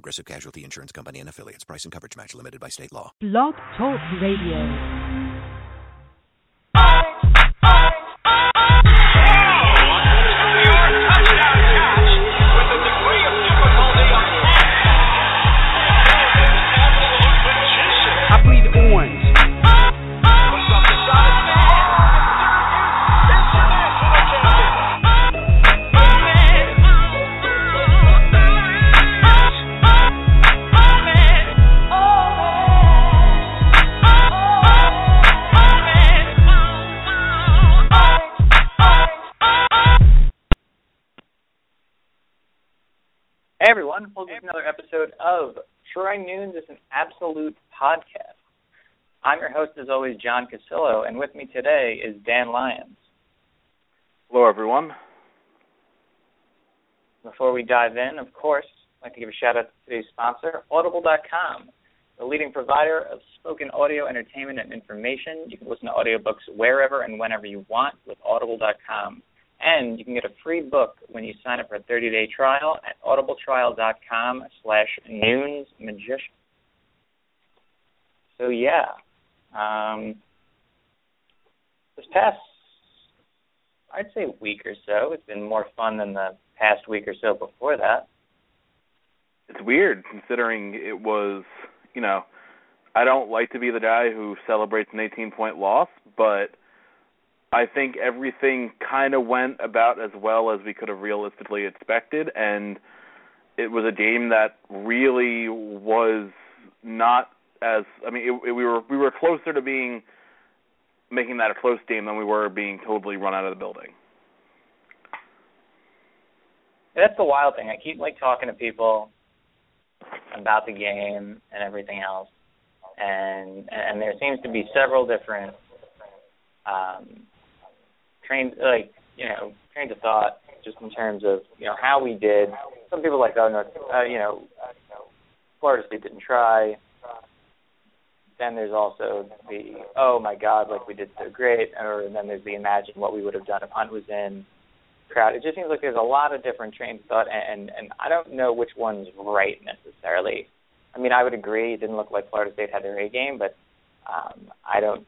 Progressive Casualty Insurance Company and affiliates. Price and coverage match limited by state law. Blog Talk Radio. Another episode of Troy Nunes is an Absolute Podcast. I'm your host as always, John Cassillo, and with me today is Dan Lyons. Hello, everyone. Before we dive in, of course, I'd like to give a shout out to today's sponsor, Audible.com, the leading provider of spoken audio entertainment and information. You can listen to audiobooks wherever and whenever you want with Audible.com. And you can get a free book when you sign up for a 30-day trial at audibletrial.com slash nunesmagician. So, yeah. Um, this past, I'd say week or so, it's been more fun than the past week or so before that. It's weird considering it was, you know, I don't like to be the guy who celebrates an 18 point loss, but I think everything kind of went about as well as we could have realistically expected, and it was a game that really was not as. I mean, it, it, we were we were closer to being making that a close game than we were being totally run out of the building. That's the wild thing. I keep like talking to people about the game and everything else, and and there seems to be several different um, trains like you know trains of thought just in terms of you know how we did. Some people like oh no, uh, you know, Florida State didn't try. Then there's also the oh my God, like we did so great, or and then there's the imagine what we would have done if Hunt was in crowd. It just seems like there's a lot of different trains of thought, and and I don't know which one's right necessarily. I mean, I would agree it didn't look like Florida State had their A game, but um, I don't.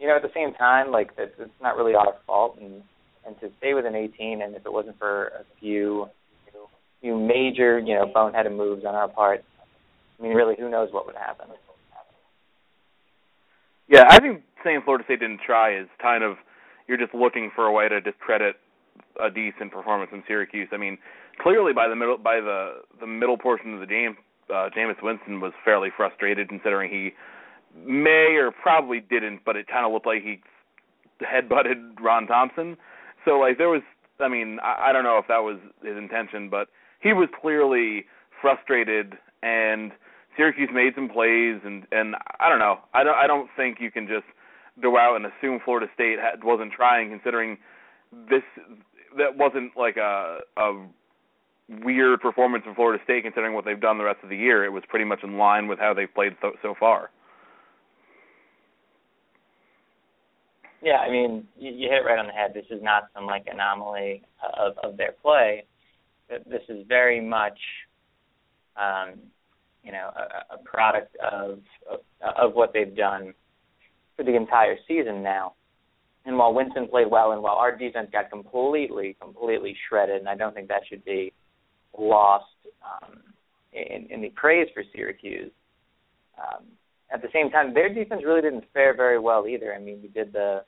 You know, at the same time, like it's, it's not really our fault, and and to stay with an 18, and if it wasn't for a few few major, you know, boneheaded moves on our part, I mean, really, who knows what would happen. Yeah, I think saying Florida State didn't try is kind of you're just looking for a way to discredit a decent performance in Syracuse. I mean, clearly by the middle by the the middle portion of the game, uh, Jameis Winston was fairly frustrated considering he may or probably didn't, but it kind of looked like he headbutted Ron Thompson. So like there was, I mean, I, I don't know if that was his intention, but he was clearly frustrated and Syracuse made some plays and and I don't know. I don't I don't think you can just go out and assume Florida State had, wasn't trying considering this that wasn't like a a weird performance from Florida State considering what they've done the rest of the year. It was pretty much in line with how they've played so, so far. Yeah, I mean, you, you hit it right on the head. This is not some like anomaly of of their play. This is very much, um, you know, a, a product of, of of what they've done for the entire season now. And while Winston played well, and while our defense got completely, completely shredded, and I don't think that should be lost um, in, in the praise for Syracuse. Um, at the same time, their defense really didn't fare very well either. I mean, we did the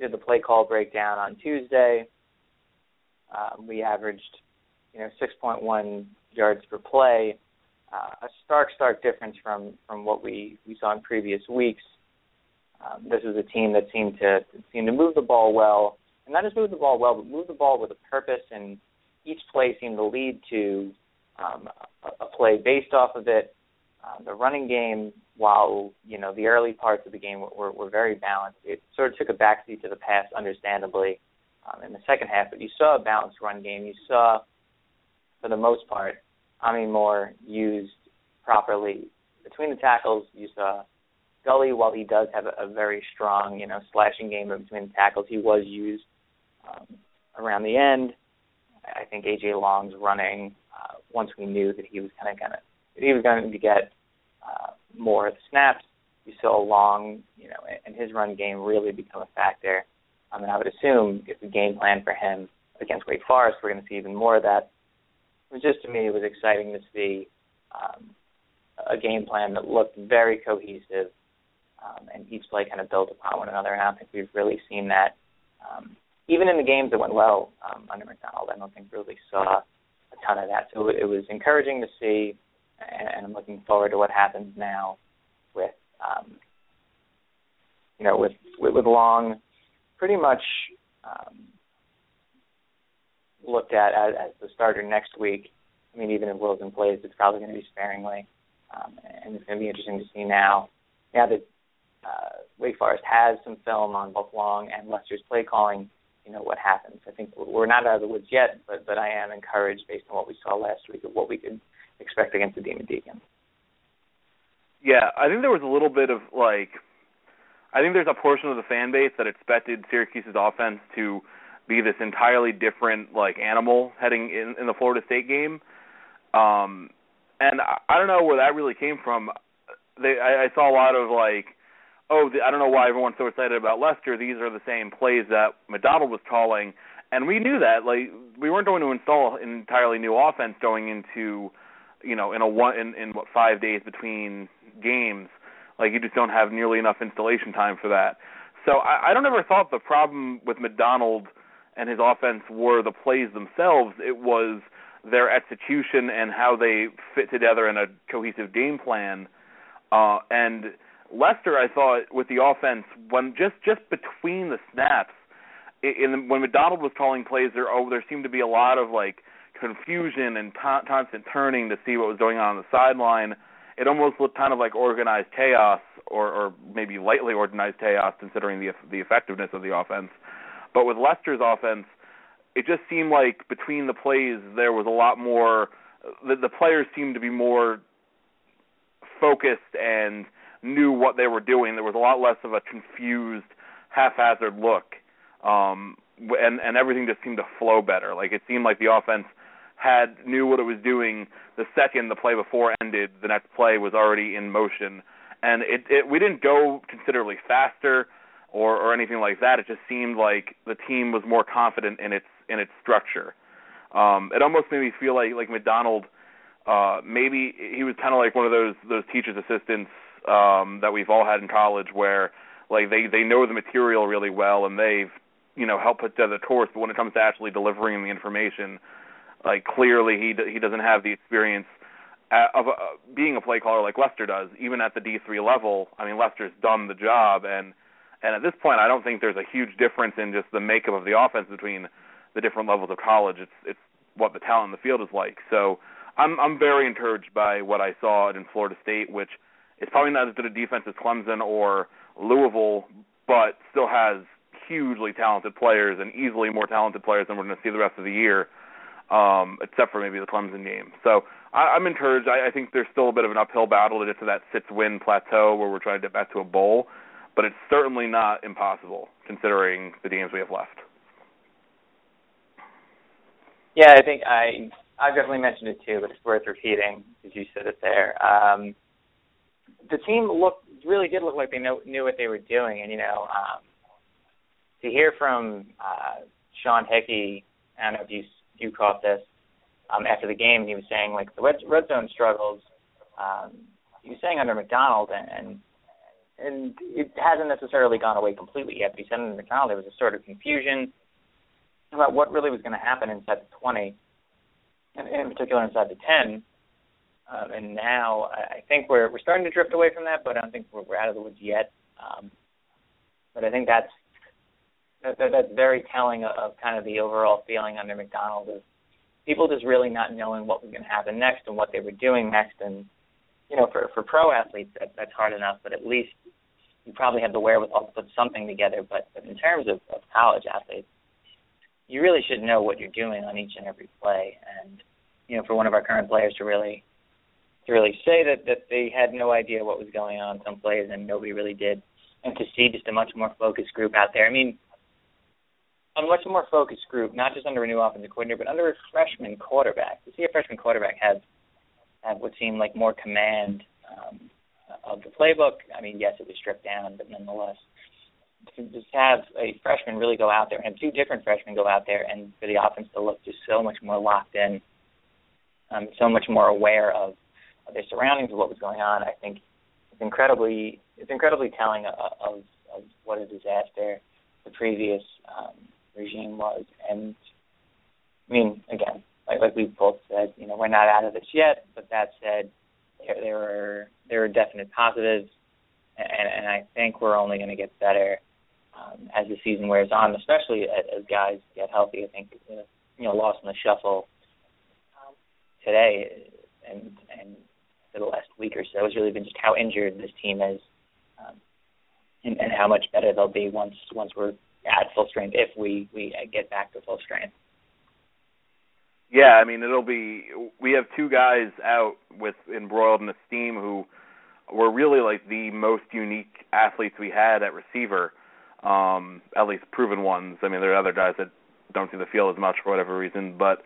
did the play call breakdown on Tuesday. Um, we averaged, you know, 6.1 yards per play, uh, a stark, stark difference from from what we we saw in previous weeks. Um, this is a team that seemed to seemed to move the ball well, and not just move the ball well, but move the ball with a purpose. And each play seemed to lead to um, a, a play based off of it. Uh, the running game, while you know the early parts of the game were, were, were very balanced, it sort of took a backseat to the pass, understandably, um, in the second half. But you saw a balanced run game. You saw, for the most part, Ameen-Moore used properly between the tackles. You saw Gulley, while he does have a, a very strong, you know, slashing game between the tackles, he was used um, around the end. I think AJ Long's running uh, once we knew that he was kind of gonna he was going to get uh, more snaps. You saw a Long, you know, and his run game really become a factor. Um, and I would assume if the game plan for him against Wake Forest, we're going to see even more of that. It was just to me, it was exciting to see um, a game plan that looked very cohesive, um, and each play kind of built upon one another. And I don't think we've really seen that um, even in the games that went well um, under McDonald, I don't think really saw a ton of that. So it was encouraging to see, and, I'm looking forward to what happens now with, um, you know, with, with with Long, pretty much um, looked at as, as the starter next week. I mean, even if Wilson plays, it's probably going to be sparingly, um, and it's going to be interesting to see now. Now that uh, Wake Forest has some film on both Long and Lester's play calling you know what happens. I think we're not out of the woods yet, but but I am encouraged based on what we saw last week of what we could expect against the Demon Deacon. Yeah, I think there was a little bit of like, I think there's a portion of the fan base that expected Syracuse's offense to be this entirely different like animal heading in in the Florida State game, um, and I, I don't know where that really came from. They I, I saw a lot of like oh, the, I don't know why everyone's so excited about Lester. These are the same plays that McDonald was calling, and we knew that. Like we weren't going to install an entirely new offense going into, you know, in a one in, in what five days between games. Like you just don't have nearly enough installation time for that. So I, I don't ever thought the problem with McDonald and his offense were the plays themselves. It was their execution and how they fit together in a cohesive game plan. Uh, and Lester, I thought with the offense when just just between the snaps, in when McDonald was calling plays, there oh there seemed to be a lot of like confusion and t- constant turning to see what was going on on the sideline. It almost looked kind of like organized chaos, or or maybe lightly organized chaos, considering the the effectiveness of the offense. But with Lester's offense, it just seemed like between the plays there was a lot more. The, the players seemed to be more focused and knew what they were doing. There was a lot less of a confused, haphazard look, um, and and everything just seemed to flow better. Like it seemed like the offense had knew what it was doing the second the play before ended. The next play was already in motion, and it, it we didn't go considerably faster or or anything like that. It just seemed like the team was more confident in its in its structure. Um, it almost made me feel like like McDonald. Uh, maybe he was kind of like one of those those teachers assistants um, that we've all had in college where like they they know the material really well and they've you know helped put together the course, but when it comes to actually delivering the information, like clearly he he doesn't have the experience of uh, being a play caller like Lester does, even at the D3 level. I mean, Lester's done the job, and and at this point, I don't think there's a huge difference in just the makeup of the offense between the different levels of college. It's it's what the talent in the field is like. So I'm I'm very encouraged by what I saw in Florida State, which it's probably not as good a defense as Clemson or Louisville, but still has hugely talented players and easily more talented players than we're going to see the rest of the year, um, except for maybe the Clemson game. So I, I'm encouraged. I, I think there's still a bit of an uphill battle to get to that six-win plateau where we're trying to get back to a bowl, but it's certainly not impossible considering the games we have left. Yeah, I think I I definitely mentioned it too, but it's worth repeating because you said it there. Um, the team looked really did look like they know, knew what they were doing, and you know, um, to hear from uh, Sean Hickey, I don't know if you caught this um, after the game. He was saying like the red, red zone struggles. Um, he was saying under McDonald, and, and and it hasn't necessarily gone away completely yet. But he said under McDonald there was a sort of confusion about what really was going to happen inside the 20, and in particular inside the 10. Um, and now I think we're we're starting to drift away from that, but I don't think we're, we're out of the woods yet. Um, but I think that's that, that, that's very telling of, of kind of the overall feeling under McDonald of people just really not knowing what was going to happen next and what they were doing next, and you know, for for pro athletes that that's hard enough, but at least you probably have the wherewithal to put something together. But, but in terms of, of college athletes, you really should know what you're doing on each and every play. And you know, for one of our current players to really to really say that that they had no idea what was going on some plays and nobody really did, and to see just a much more focused group out there. I mean, a much more focused group, not just under a new offensive coordinator, but under a freshman quarterback. To see a freshman quarterback have have what seemed like more command um, of the playbook. I mean, yes, it was stripped down, but nonetheless, to just have a freshman really go out there and have two different freshmen go out there and for the offense to look just so much more locked in, um, so much more aware of, of their surroundings, of what was going on. I think it's incredibly it's incredibly telling of, of, of what a disaster the previous um, regime was. And I mean, again, like like we both said, you know, we're not out of this yet. But that said, there there are there are definite positives, and and I think we're only going to get better um, as the season wears on, especially as, as guys get healthy. I think uh, you know, lost in the shuffle um, today and and for the last week or so has really been just how injured this team is, um, and, and how much better they'll be once once we're at full strength if we we get back to full strength. Yeah, I mean it'll be. We have two guys out with embroiled in the steam who were really like the most unique athletes we had at receiver, um, at least proven ones. I mean there are other guys that don't see the field as much for whatever reason, but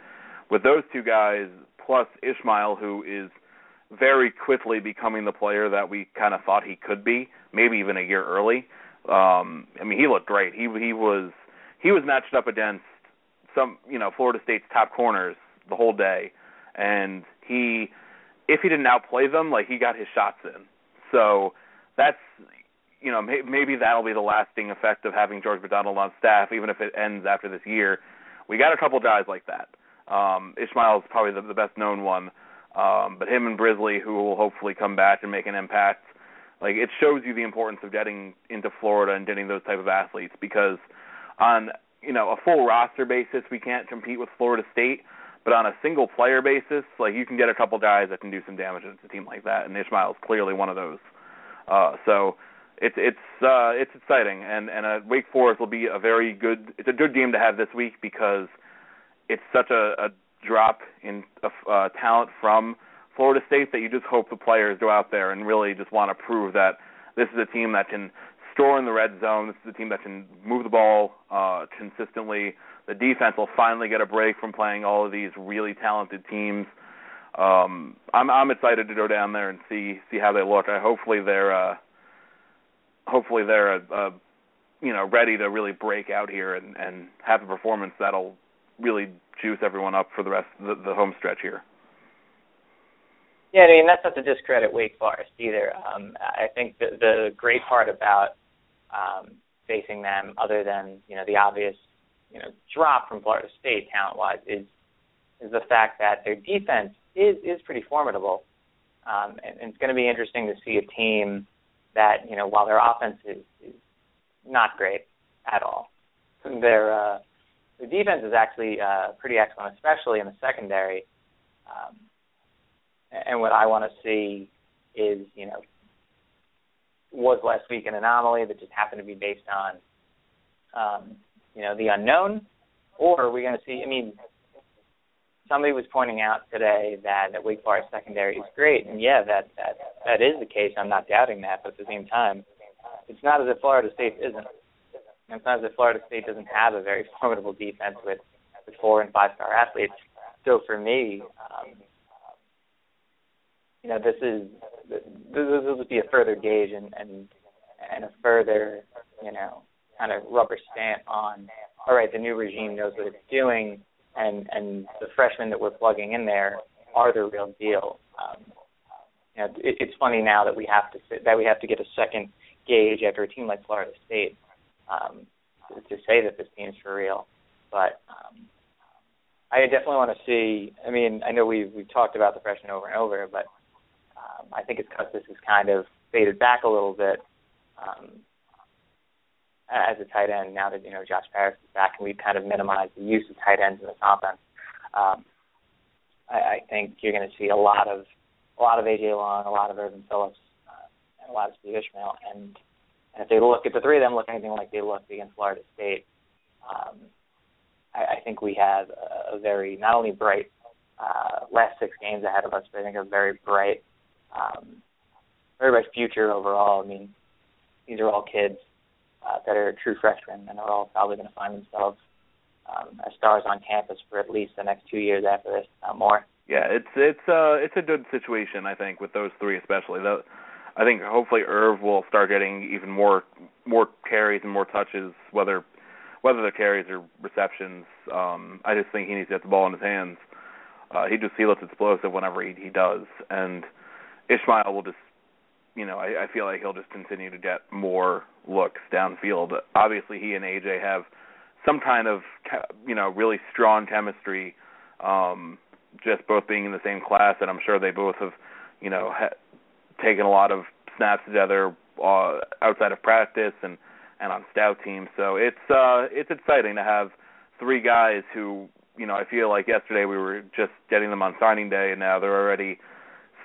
with those two guys plus Ishmael, who is very quickly becoming the player that we kind of thought he could be, maybe even a year early. Um, I mean, he looked great. He he was he was matched up against some you know Florida State's top corners the whole day, and he if he didn't outplay them, like he got his shots in. So that's you know may, maybe that'll be the lasting effect of having George McDonald on staff, even if it ends after this year. We got a couple guys like that. Um, Ishmael is probably the, the best known one, um, but him and Brisly, who will hopefully come back and make an impact. Like it shows you the importance of getting into Florida and getting those type of athletes because on you know a full roster basis we can't compete with Florida State, but on a single player basis, like you can get a couple guys that can do some damage against a team like that, and Ishmael is clearly one of those. Uh, so it's it's uh, it's exciting, and and uh, Wake Forest will be a very good. It's a good game to have this week because it's such a, a drop in uh, talent from Florida State that you just hope the players go out there and really just want to prove that this is a team that can score in the red zone. This is a team that can move the ball uh, consistently. The defense will finally get a break from playing all of these really talented teams. Um, I'm I'm excited to go down there and see see how they look. I hopefully they're uh, hopefully they're uh, uh, you know ready to really break out here and and have a performance that'll really juice everyone up for the rest of the, the home stretch here. Yeah, I mean that's not to discredit Wake Forest either. Um, I think the, the great part about um, facing them, other than you know the obvious you know drop from Florida State talent-wise, is is the fact that their defense is is pretty formidable, um, and, and it's going to be interesting to see a team that you know while their offense is, is not great at all, their uh, their defense is actually uh, pretty excellent, especially in the secondary. Um, and what I want to see is, you know, was last week an anomaly that just happened to be based on, um, you know, the unknown, or are we going to see? I mean, somebody was pointing out today that that Wake Forest secondary is great, and yeah, that that that is the case. I'm not doubting that, but at the same time, it's not as if Florida State isn't. It's not as if Florida State doesn't have a very formidable defense with with four and five star athletes. So for me, um, you know, this is this, will be a further gauge and and and a further, you know, kind of rubber stamp on. All right, the new regime knows what it's doing, and and the freshmen that we're plugging in there are the real deal. Um, you know, it, it's funny now that we have to that we have to get a second gauge after a team like Florida State um, to, to say that this team's for real. But um, I definitely want to see. I mean, I know we've we've talked about the freshmen over and over, but um, I think it's because this has kind of faded back a little bit um, as a tight end now that you know Josh Parris is back, and we've kind of minimized the use of tight ends in this offense. Um, I, I think you're going to see a lot of a lot of AJ Long, a lot of Ervin Philips, uh, and a lot of Steve Ishmael. And, and if they look at the three of them look anything like they looked against Florida State, um, I, I think we have a, a very not only bright uh, last six games ahead of us, but I think a very bright, um, very bright future overall. I mean, these are all kids uh, that are true freshmen and are all probably going to find themselves um, as stars on campus for at least the next two years after this, not more. Yeah, it's it's uh it's a good situation I think with those three especially. The, I think hopefully Irv will start getting even more more carries and more touches, whether whether the carries or receptions. Um, I just think he needs to get the ball in his hands. Uh, he just he looks explosive whenever he he does, and Ishmael will just you know I, I feel like he'll just continue to get more looks downfield. Obviously, he and AJ have some kind of you know really strong chemistry. Um, just both being in the same class, and I'm sure they both have, you know, ha- taken a lot of snaps together uh, outside of practice and and on scout teams. So it's uh it's exciting to have three guys who, you know, I feel like yesterday we were just getting them on signing day, and now they're already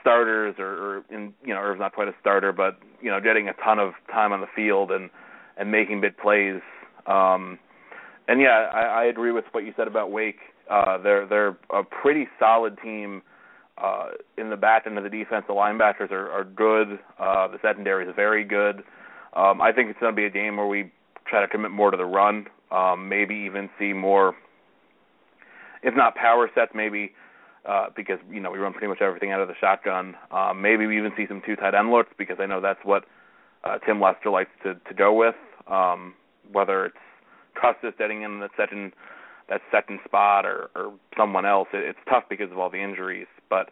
starters or, or in you know Irv's not quite a starter, but you know getting a ton of time on the field and and making big plays. Um, and yeah, I, I agree with what you said about Wake. Uh, they're they're a pretty solid team. Uh, in the back end of the defense, the linebackers are, are good. Uh, the secondary is very good. Um, I think it's going to be a game where we try to commit more to the run. Um, maybe even see more, if not power sets, maybe uh, because you know we run pretty much everything out of the shotgun. Um, maybe we even see some two tight end looks because I know that's what uh, Tim Lester likes to to go with. Um, whether it's Custis getting in the second that second spot or or someone else. It, it's tough because of all the injuries, but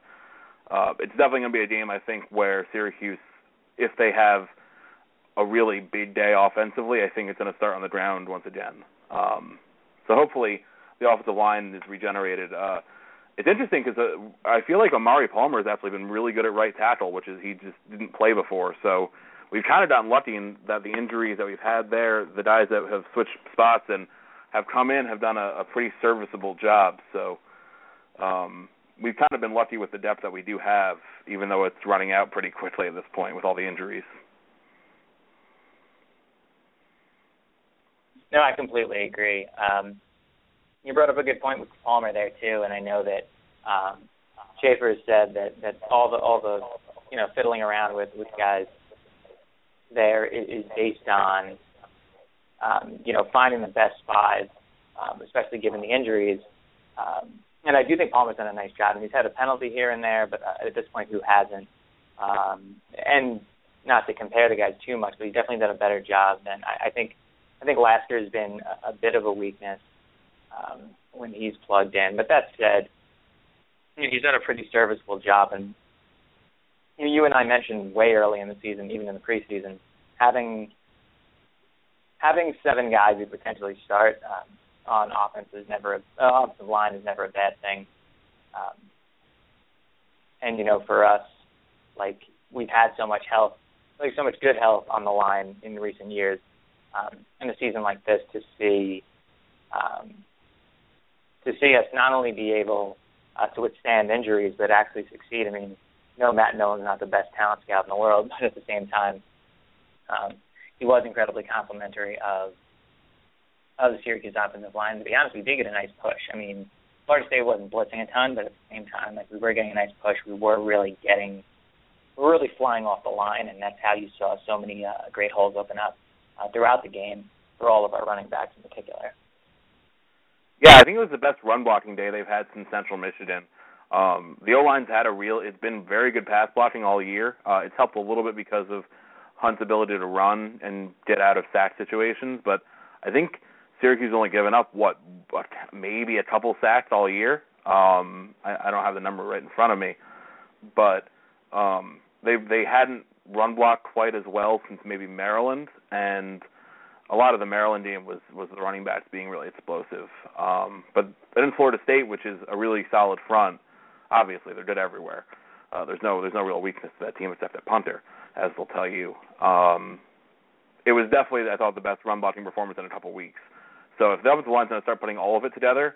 uh, it's definitely going to be a game I think where Syracuse, if they have a really big day offensively, I think it's going to start on the ground once again. Um, so hopefully the offensive line is regenerated. Uh, it's interesting because uh, I feel like Omari Palmer has actually been really good at right tackle, which is he just didn't play before. So we've kind of gotten lucky in that the injuries that we've had there, the guys that have switched spots and have come in have done a, a pretty serviceable job. So um, we've kind of been lucky with the depth that we do have, even though it's running out pretty quickly at this point with all the injuries. No, I completely agree. Um, you brought up a good point with Palmer there too, and I know that um, Shafer has said that that all the all the you know fiddling around with with guys there is, is based on um, you know, finding the best five, um, especially given the injuries. Um, and I do think Palmer's done a nice job. And he's had a penalty here and there, but uh, at this point, who hasn't? Um, and not to compare the guys too much, but he's definitely done a better job than I, I think. I think Lasker has been a, a bit of a weakness um, when he's plugged in. But that said, he's done a pretty serviceable job. And you, know, you and I mentioned way early in the season, even in the preseason, having having seven guys who potentially start um, on offense is never uh, offensive line is never a bad thing. Um, and you know, for us, like we've had so much health, like so much good health on the line in recent years. Um, in a season like this, to see um, to see us not only be able uh, to withstand injuries, but actually succeed. I mean, no, Matt Millen's not the best talent scout in the world, but at the same time, um, he was incredibly complimentary of of the Syracuse offensive line. To be honest, we did get a nice push. I mean, Florida State wasn't blitzing a ton, but at the same time, like we were getting a nice push. We were really getting, we really flying off the line, and that's how you saw so many uh, great holes open up uh, throughout the game for all of our running backs in particular. Yeah, I think it was the best run blocking day they've had since Central Michigan. Um, the O line's had a real. It's been very good pass blocking all year. Uh, it's helped a little bit because of Hunt's ability to run and get out of sack situations, but I think Syracuse only given up what, maybe a couple sacks all year. Um, I, I don't have the number right in front of me, but um, they they hadn't run blocked quite as well since maybe Maryland, and a lot of the Maryland game was was the running backs being really explosive. Um, but in Florida State, which is a really solid front, obviously they're good everywhere. Uh, there's no there's no real weakness to that team except at punter as they'll tell you. Um, it was definitely, I thought, the best run blocking performance in a couple weeks. So if that was the offensive line's going to start putting all of it together,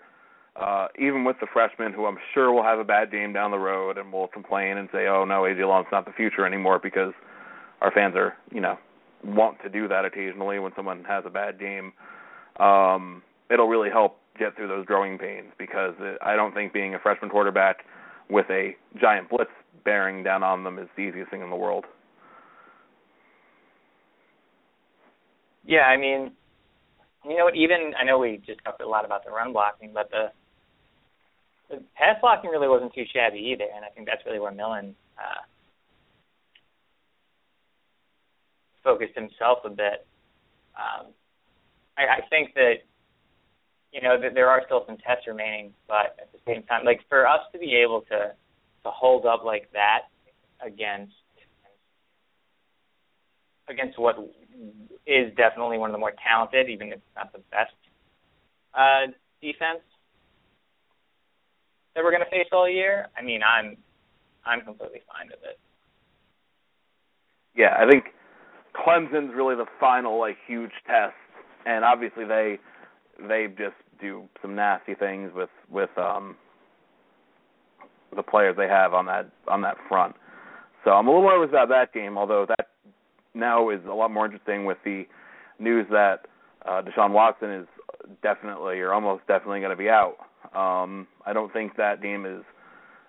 uh, even with the freshmen, who I'm sure will have a bad game down the road and will complain and say, "Oh no, AJ Long's not the future anymore," because our fans are, you know, want to do that occasionally when someone has a bad game. Um, it'll really help get through those growing pains because it, I don't think being a freshman quarterback with a giant blitz bearing down on them is the easiest thing in the world. Yeah, I mean, you know what? Even I know we just talked a lot about the run blocking, but the the pass blocking really wasn't too shabby either, and I think that's really where Millen uh, focused himself a bit. Um, I, I think that you know that there are still some tests remaining, but at the same time, like for us to be able to to hold up like that against against what is definitely one of the more talented, even if not the best uh, defense that we're going to face all year. I mean, I'm I'm completely fine with it. Yeah, I think Clemson's really the final like huge test, and obviously they they just do some nasty things with with um the players they have on that on that front. So I'm a little nervous about that game, although that now is a lot more interesting with the news that uh, Deshaun Watson is definitely or almost definitely going to be out. Um, I don't think that game is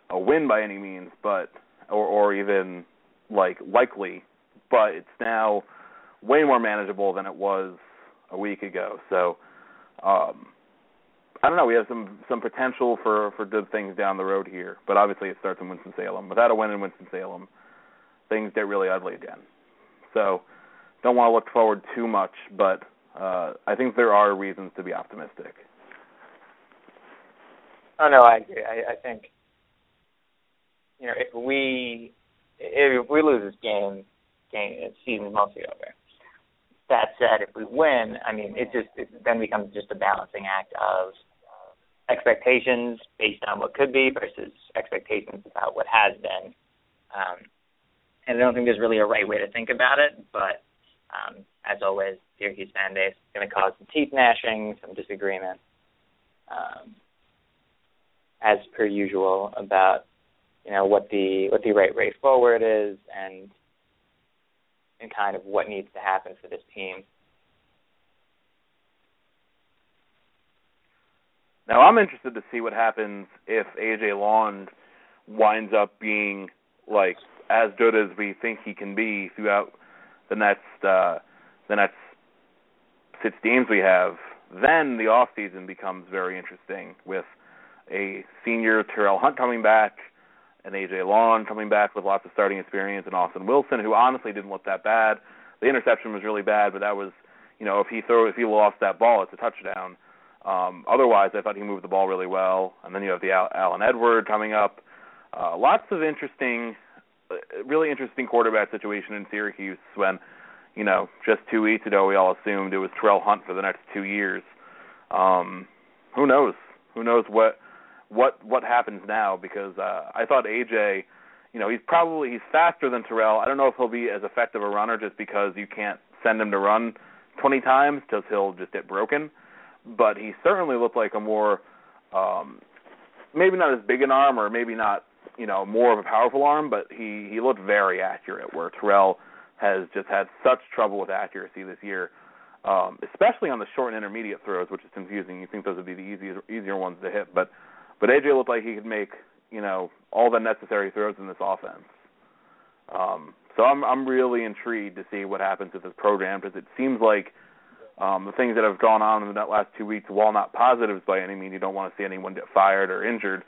a win by any means, but or or even like likely, but it's now way more manageable than it was a week ago. So um I don't know, we have some some potential for for good things down the road here, but obviously it starts in Winston Salem. Without a win in Winston Salem, things get really ugly again. So don't want to look forward too much, but uh, I think there are reasons to be optimistic. Oh no, I agree. I, I think you know if we if we lose this game, game season's mostly over. That said, if we win, I mean, it just it then becomes just a balancing act of expectations based on what could be versus expectations about what has been. Um, and I don't think there's really a right way to think about it, but um, as always, Syracuse fan base going to cause some teeth gnashing, some disagreement, um, as per usual about you know what the what the right way forward is and and kind of what needs to happen for this team. Now I'm interested to see what happens if AJ Long winds up being like as good as we think he can be throughout the next uh, the next six games we have. Then the off season becomes very interesting with a senior Terrel Hunt coming back, and AJ Long coming back with lots of starting experience, and Austin Wilson, who honestly didn't look that bad. The interception was really bad, but that was, you know, if he throw if he lost that ball, it's a touchdown. Um, otherwise, I thought he moved the ball really well. And then you have the Al- Alin Edouard coming up. Uh, lots of interesting, uh, really interesting quarterback situation in Syracuse when, you know, just two weeks ago we all assumed it was Terrel Hunt for the next two years. Um, who knows? Who knows what what what happens now? Because uh, I thought AJ, you know, he's probably he's faster than Terrel. I don't know if he'll be as effective a runner just because you can't send him to run 20 times because he'll just get broken but he certainly looked like a more um maybe not as big an arm or maybe not you know more of a powerful arm but he he looked very accurate where Terrel has just had such trouble with accuracy this year um especially on the short and intermediate throws which is confusing you think those would be the easier easier ones to hit but but AJ looked like he could make you know all the necessary throws in this offense um so I'm I'm really intrigued to see what happens with this program because it seems like um, the things that have gone on in the last two weeks, while not positives by any means, you don't want to see anyone get fired or injured.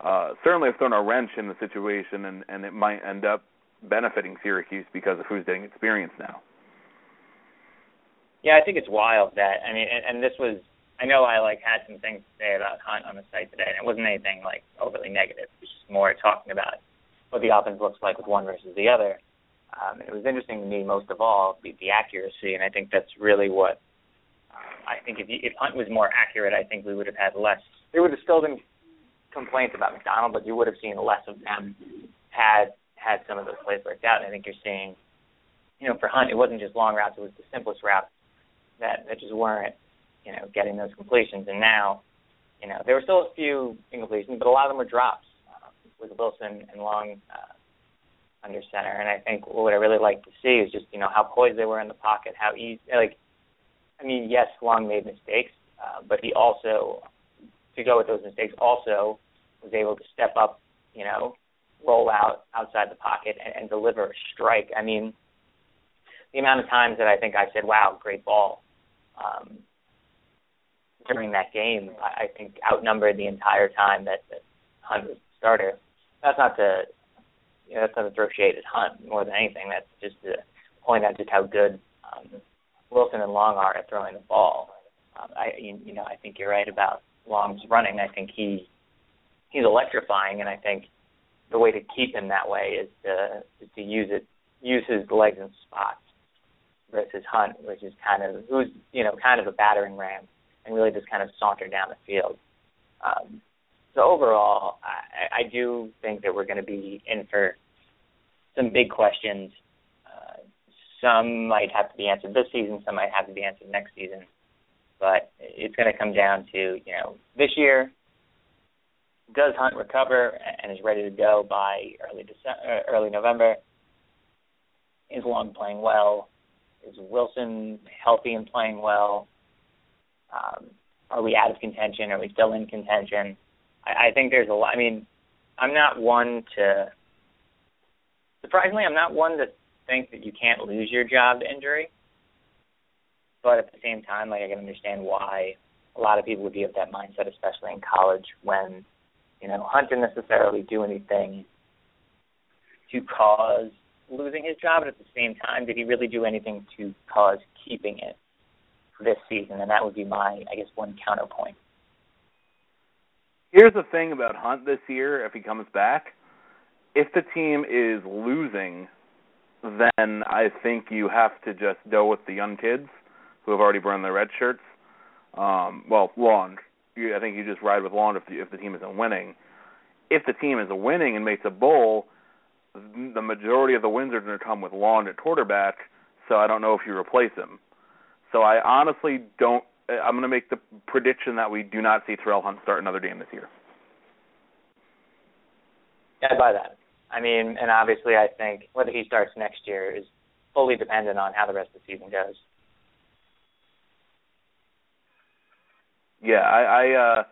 Uh, certainly have thrown a wrench in the situation, and, and it might end up benefiting Syracuse because of who's getting experience now. Yeah, I think it's wild that I mean, and, and this was I know I like had some things to say about Hunt on the site today, and it wasn't anything like overly negative. It was just more talking about what the offense looks like with one versus the other. Um, it was interesting to me most of all the, the accuracy, and I think that's really what uh, I think if if Hunt was more accurate, I think we would have had less. There would have still been complaints about McDonald, but you would have seen less of them had had some of those plays worked out. And I think you're seeing, you know, for Hunt, it wasn't just long routes; it was the simplest routes that that just weren't, you know, getting those completions. And now, you know, there were still a few incompletions, but a lot of them were drops uh, with Wilson and Long uh, under center. And I think what I really like to see is just you know how poised they were in the pocket, how easy. Like, I mean, yes, Long made mistakes, uh, but he also, to go with those mistakes, also was able to step up, you know, roll out outside the pocket and, and deliver a strike. I mean, the amount of times that I think I said, "Wow, great ball," um, during that game, I, think outnumbered the entire time that, that Hunt was the starter. That's not to you know, that's not to throw shade at Hunt more than anything. That's just to point out just how good um, Wilson and Long are at throwing the ball. Um, I you, you know I think you're right about Long's running. I think he he's electrifying, and I think the way to keep him that way is to is to use it use his legs in spots versus Hunt, which is kind of who's you know kind of a battering ram and really just kind of saunter down the field. Um, so overall, I, I do think that we're going to be in for some big questions. Uh, some might have to be answered this season. Some might have to be answered next season. But it's going to come down to you know this year. Does Hunt recover and is ready to go by early December, uh, early November? Is Long playing well? Is Wilson healthy and playing well? Um, are we out of contention? Are we still in contention? I, I think there's a lot. I mean, I'm not one to. Surprisingly, I'm not one to think that you can't lose your job to injury. But at the same time, like I can understand why a lot of people would be of that mindset, especially in college, when you know Hunt didn't necessarily do anything to cause losing his job, and at the same time, did he really do anything to cause keeping it this season? And that would be my, I guess, one counterpoint. Here's the thing about Hunt this year, if he comes back. If the team is losing, then I think you have to just go with the young kids who have already burned their red shirts. Um, well, Long. I think you just ride with Long if the, if the team isn't winning. If the team is winning and makes a bowl, the majority of the wins are going to come with Long at quarterback. So I don't know if you replace him. So I honestly don't. I'm going to make the prediction that we do not see Terrel Hunt start another game this year. Yeah, I buy that. I mean, and obviously, I think whether he starts next year is fully dependent on how the rest of the season goes. Yeah, I, I uh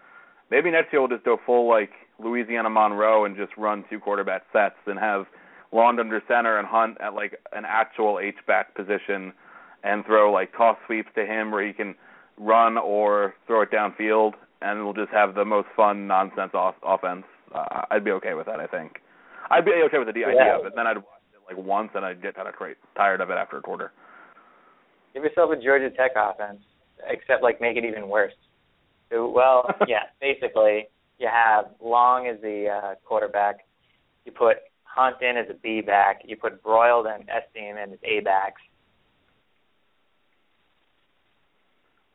maybe next year we'll just go full like Louisiana Monroe and just run two quarterback sets and have Long under center and Hunt at like an actual H back position and throw like toss sweeps to him where he can run or throw it downfield, and we'll just have the most fun nonsense off- offense. Uh, I'd be okay with that. I think I'd be okay with the idea yeah. of it. Then I'd watch it like once, and I'd get kind of cra- tired of it after a quarter. Give yourself a Georgia Tech offense, except like make it even worse. So, well, yeah, basically you have Long as the uh, quarterback. You put Hunt in as a B back. You put Broyles and Estime in as A backs.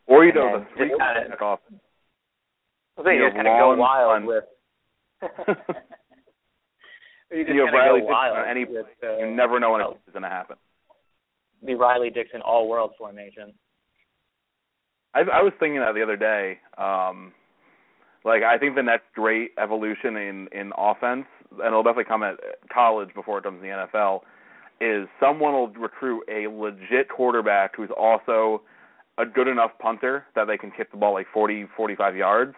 Or you know the three kinda- quarterback offense. I think You just kind of go wild with. you just you have Riley go wild on any with, uh, You never know when oh, it's going to happen. the Riley Dixon all world formation. I, I was thinking that the other day. Um, like I think the next great evolution in in offense, and it'll definitely come at college before it comes in the NFL, is someone will recruit a legit quarterback who's also a good enough punter that they can kick the ball like 40, 45 yards,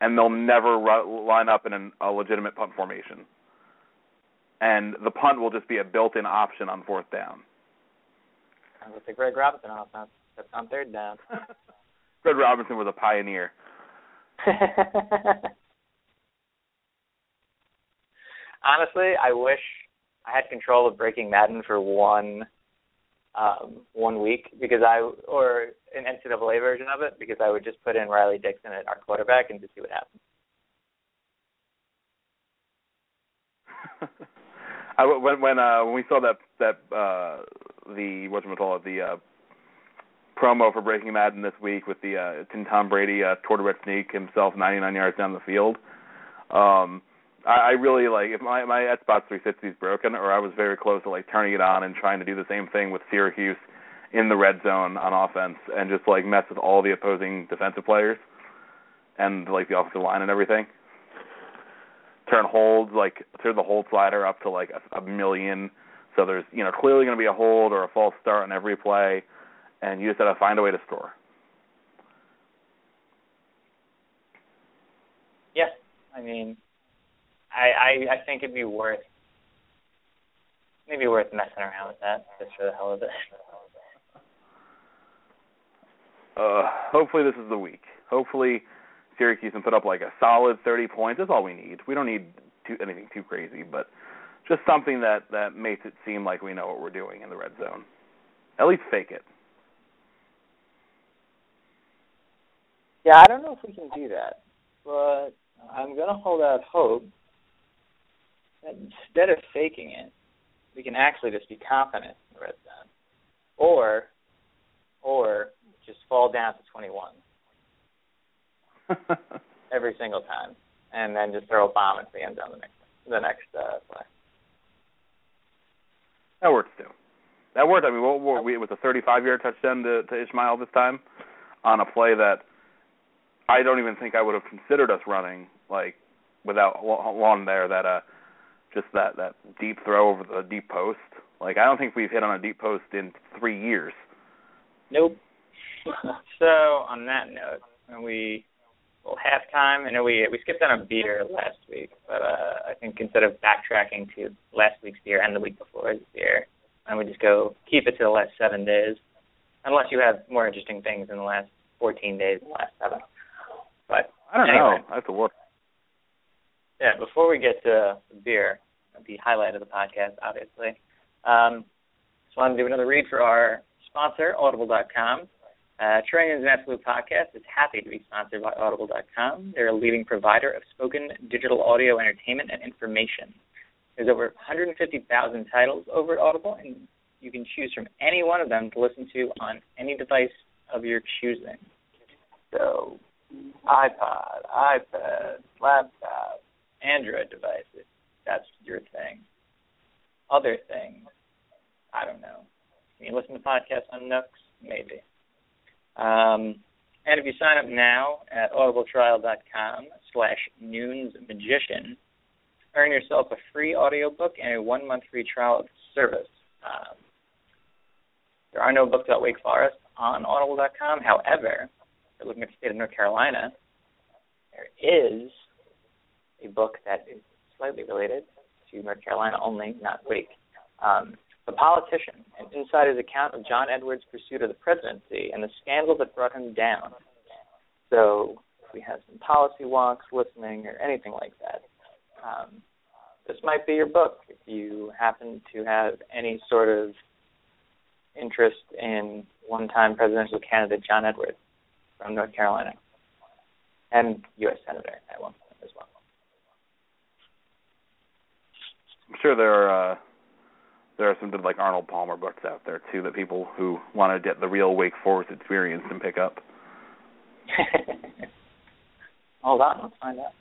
and they'll never ru- line up in an, a legitimate punt formation. And the punt will just be a built-in option on fourth down. Like the Greg Robinson offense. That's on third down. Greg Robinson was a pioneer. Honestly, I wish I had control of Breaking Madden for one um one week because I or an NCAA version of it because I would just put in Riley Dixon at our quarterback and just see what happens. I when when uh when we saw that that uh the what call it the uh promo for Breaking Madden this week with the uh Tim Tom Brady uh quarterback sneak himself 99 yards down the field. Um I, I really like if my my Xbox 360 is broken or I was very close to like turning it on and trying to do the same thing with Syracuse in the red zone on offense and just like mess with all the opposing defensive players. and like the offensive line and everything. Turn holds like turn the hold slider up to like a, a million. So there's you know clearly going to be a hold or a false start on every play, and you just got to find a way to score. Yeah, I mean, I, I I think it'd be worth maybe worth messing around with that just for the hell of it. Uh, hopefully this is the week. Hopefully Syracuse can put up like a solid 30 points. That's all we need. We don't need too, anything too crazy, but just something that that makes it seem like we know what we're doing in the red zone. At least fake it. Yeah, I don't know if we can do that, but I'm gonna hold out hope instead of faking it, we can actually just be confident in the red zone, or or just fall down to 21 every single time, and then just throw a bomb into the end zone the next the next uh, play. That works too. That worked. I mean, what, what, we, it was a 35-yard touchdown to, to Ismail this time on a play that I don't even think I would have considered us running like without Lon there. That uh, just that that deep throw over the deep post. Like I don't think we've hit on a deep post in three years. Nope. so on that note, we well halftime. I know we we skipped on a beer last week, but uh, I think instead of backtracking to last week's beer and the week before's beer, I would just go keep it to the last seven days, unless you have more interesting things in the last 14 days than the last seven. But I don't anyway. know. I have to look. Yeah, before we get to beer, the highlight of the podcast, obviously. Um, just wanted to do another read for our sponsor, Audible.com. Uh, Troy Nunes Is an Absolute Podcast is happy to be sponsored by Audible.com. They're a leading provider of spoken digital audio entertainment and information. There's over 150,000 titles over at Audible, and you can choose from any one of them to listen to on any device of your choosing. So, iPod, iPad, laptop, Android devices. That's your thing. Other things, I don't know. Can you listen to podcasts on Nooks? Maybe. Um, and if you sign up now at audibletrial.com slash nunesmagician, earn yourself a free audiobook and a one-month free trial of the service. Um, there are no books about Wake Forest on audible.com. However, if you're looking at the state of North Carolina, there is a book that is slightly related to North Carolina only, not Wake. Um, the Politician, an insider's account of John Edwards' pursuit of the presidency and the scandal that brought him down. So, if we have some policy wonks listening or anything like that, um, this might be your book if you happen to have any sort of interest in one-time presidential candidate John Edwards from North Carolina and U.S. Senator at one point as well. I'm sure there are uh, there are some good like Arnold Palmer books out there too that people who want to get the real Wake Forest experience can pick up. Hold on, let's find out.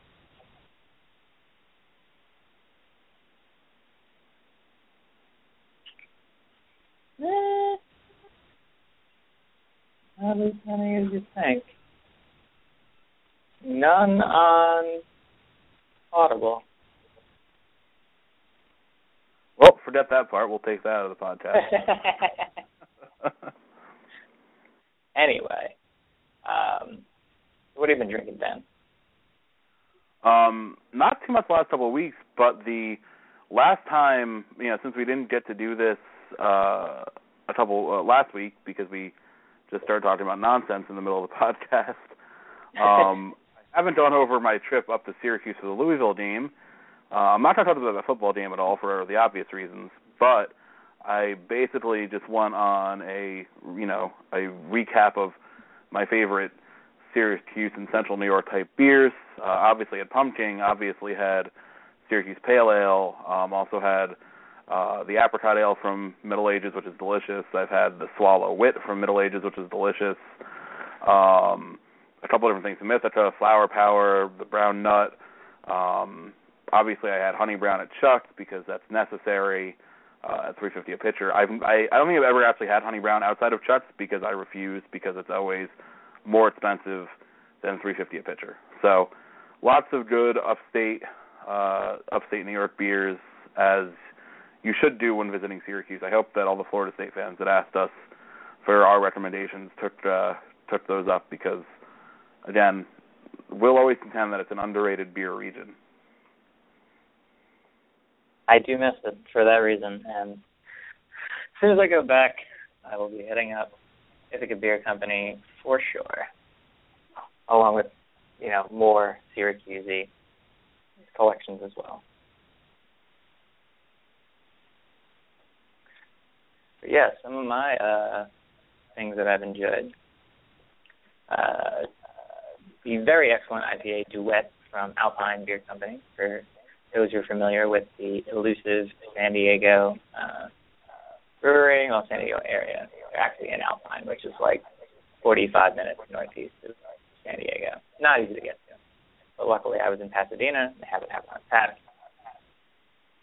Eh, as many as you think. None on Audible. Well, forget that part. We'll take that out of the podcast. anyway, um, what have you been drinking, Ben? Um, not too much the last couple of weeks, but the last time, you know, since we didn't get to do this uh, a couple uh, last week because we just started talking about nonsense in the middle of the podcast. Um, I haven't gone over my trip up to Syracuse for the Louisville game. Uh, I'm not going to talk about the football game at all for the obvious reasons, but I basically just went on a you know a recap of my favorite Syracuse and Central New York type beers. Uh, obviously had pumpkin. Obviously had Syracuse Pale Ale. Um, also had uh, the apricot ale from Middle Ages, which is delicious. I've had the Swallow Wit from Middle Ages, which is delicious. Um, a couple different things: the Mythica, Flower Power, the Brown Nut. Um, obviously, I had Honey Brown at Chuck's because that's necessary uh, at 350 a pitcher. I've, I I don't think I've ever actually had Honey Brown outside of Chuck's because I refuse because it's always more expensive than 350 a pitcher. So lots of good upstate uh, upstate New York beers as you should do when visiting Syracuse. I hope that all the Florida State fans that asked us for our recommendations took uh, took those up because again, we'll always contend that it's an underrated beer region. I do miss it for that reason, and as soon as I go back, I will be heading up Ithaca Beer Company for sure, along with you know more Syracusey collections as well. But yeah, some of my uh, things that I've enjoyed. Uh, the very excellent IPA Duet from Alpine Beer Company. For those who are familiar with the elusive San Diego uh, brewery, well, San Diego area. They're actually in Alpine, which is like 45 minutes northeast of San Diego. Not easy to get to. But luckily, I was in Pasadena and have it happen on Saturday.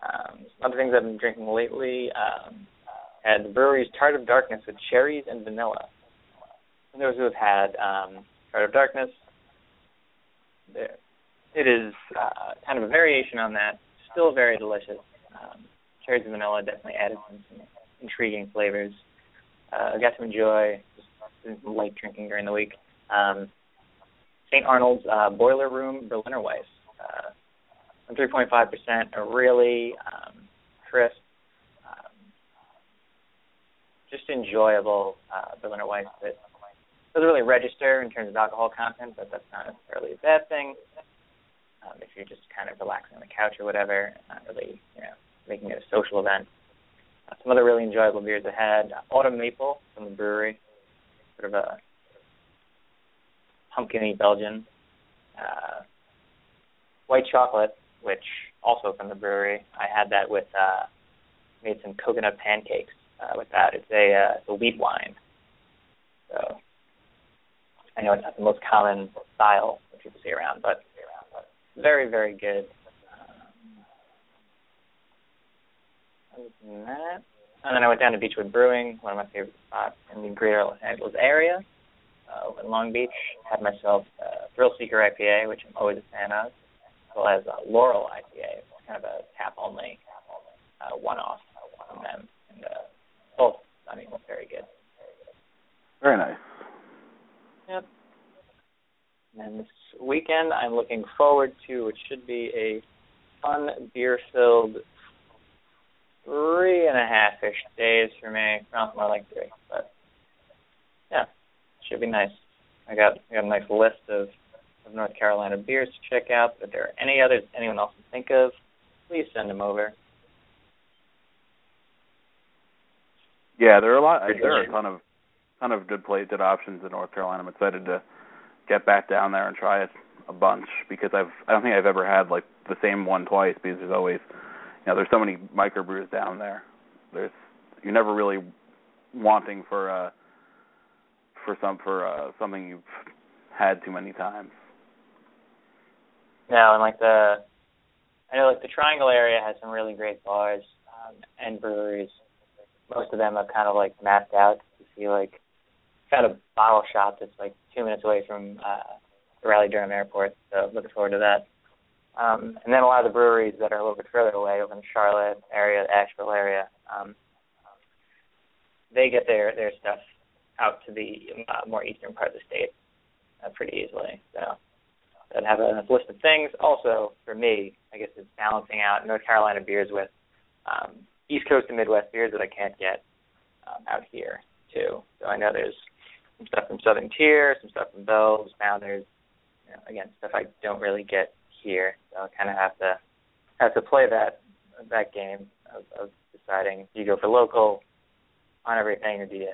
Um, other things I've been drinking lately um, had the Bruery's Tart of Darkness with cherries and vanilla. For those who have had um, Tart of Darkness, it is uh, kind of a variation on that. Still very delicious. Um, cherries and vanilla definitely added some, intriguing flavors. Uh, I got to enjoy some light drinking during the week. Um, St. Arnold's uh, Boiler Room Berliner Weiss, uh, 3.5%, a really um, crisp, um, just enjoyable uh, Berliner Weiss that doesn't really register in terms of alcohol content, but that's not necessarily a bad thing. Um, if you're just kind of relaxing on the couch or whatever, not really, you know, making it a social event. Uh, some other really enjoyable beers ahead. Uh, Autumn Maple from the Bruery, sort of a pumpkiny Belgian. Uh, white chocolate, which also from the Bruery. I had that with uh, made some coconut pancakes uh, with that. It's a uh, it's a wheat wine. So I know it's not the most common style that people see around, but very very good. Um, that, and then I went down to Beechwood Brewing, one of my favorite spots in the greater Los Angeles area uh, in Long Beach. Had myself a Thrill Seeker IPA, which I'm always a fan of, as well as a Laurel IPA, which kind of a tap only uh, one off from them. And uh, both, I mean, very good. Very nice. Yep. And this weekend, I'm looking forward to, which should be a fun beer filled three and a half ish days for me. Not more like three, but yeah, should be nice. I got I got a nice list of, of North Carolina beers to check out. If there are any others anyone else can think of, please send them over. Yeah, there are a lot. There are a ton of ton of good plated options in North Carolina. I'm excited to get back down there and try it a bunch because I've I don't think I've ever had like the same one twice because there's always you know there's so many microbrews down there. There's you're never really wanting for uh for some for uh something you've had too many times. No, and like the I know like the Triangle area has some really great bars um, and breweries. Most of them are kind of like mapped out to see like kind of bottle shop that's like two minutes away from uh the Raleigh Durham Airport. So looking forward to that. Um, and then a lot of the breweries that are a little bit further away, over in the Charlotte area, Asheville area, um, they get their their stuff out to the uh, more eastern part of the state uh, pretty easily. So that have a list of things. Also, for me, I guess it's balancing out North Carolina beers with um, East Coast and Midwest beers that I can't get um, out here too. So I know there's some stuff from Southern Tier, some stuff from Bell's, Founders. You know, again, stuff I don't really get here. So I kind of have to have to play that that game of, of deciding do you go for local on everything or do you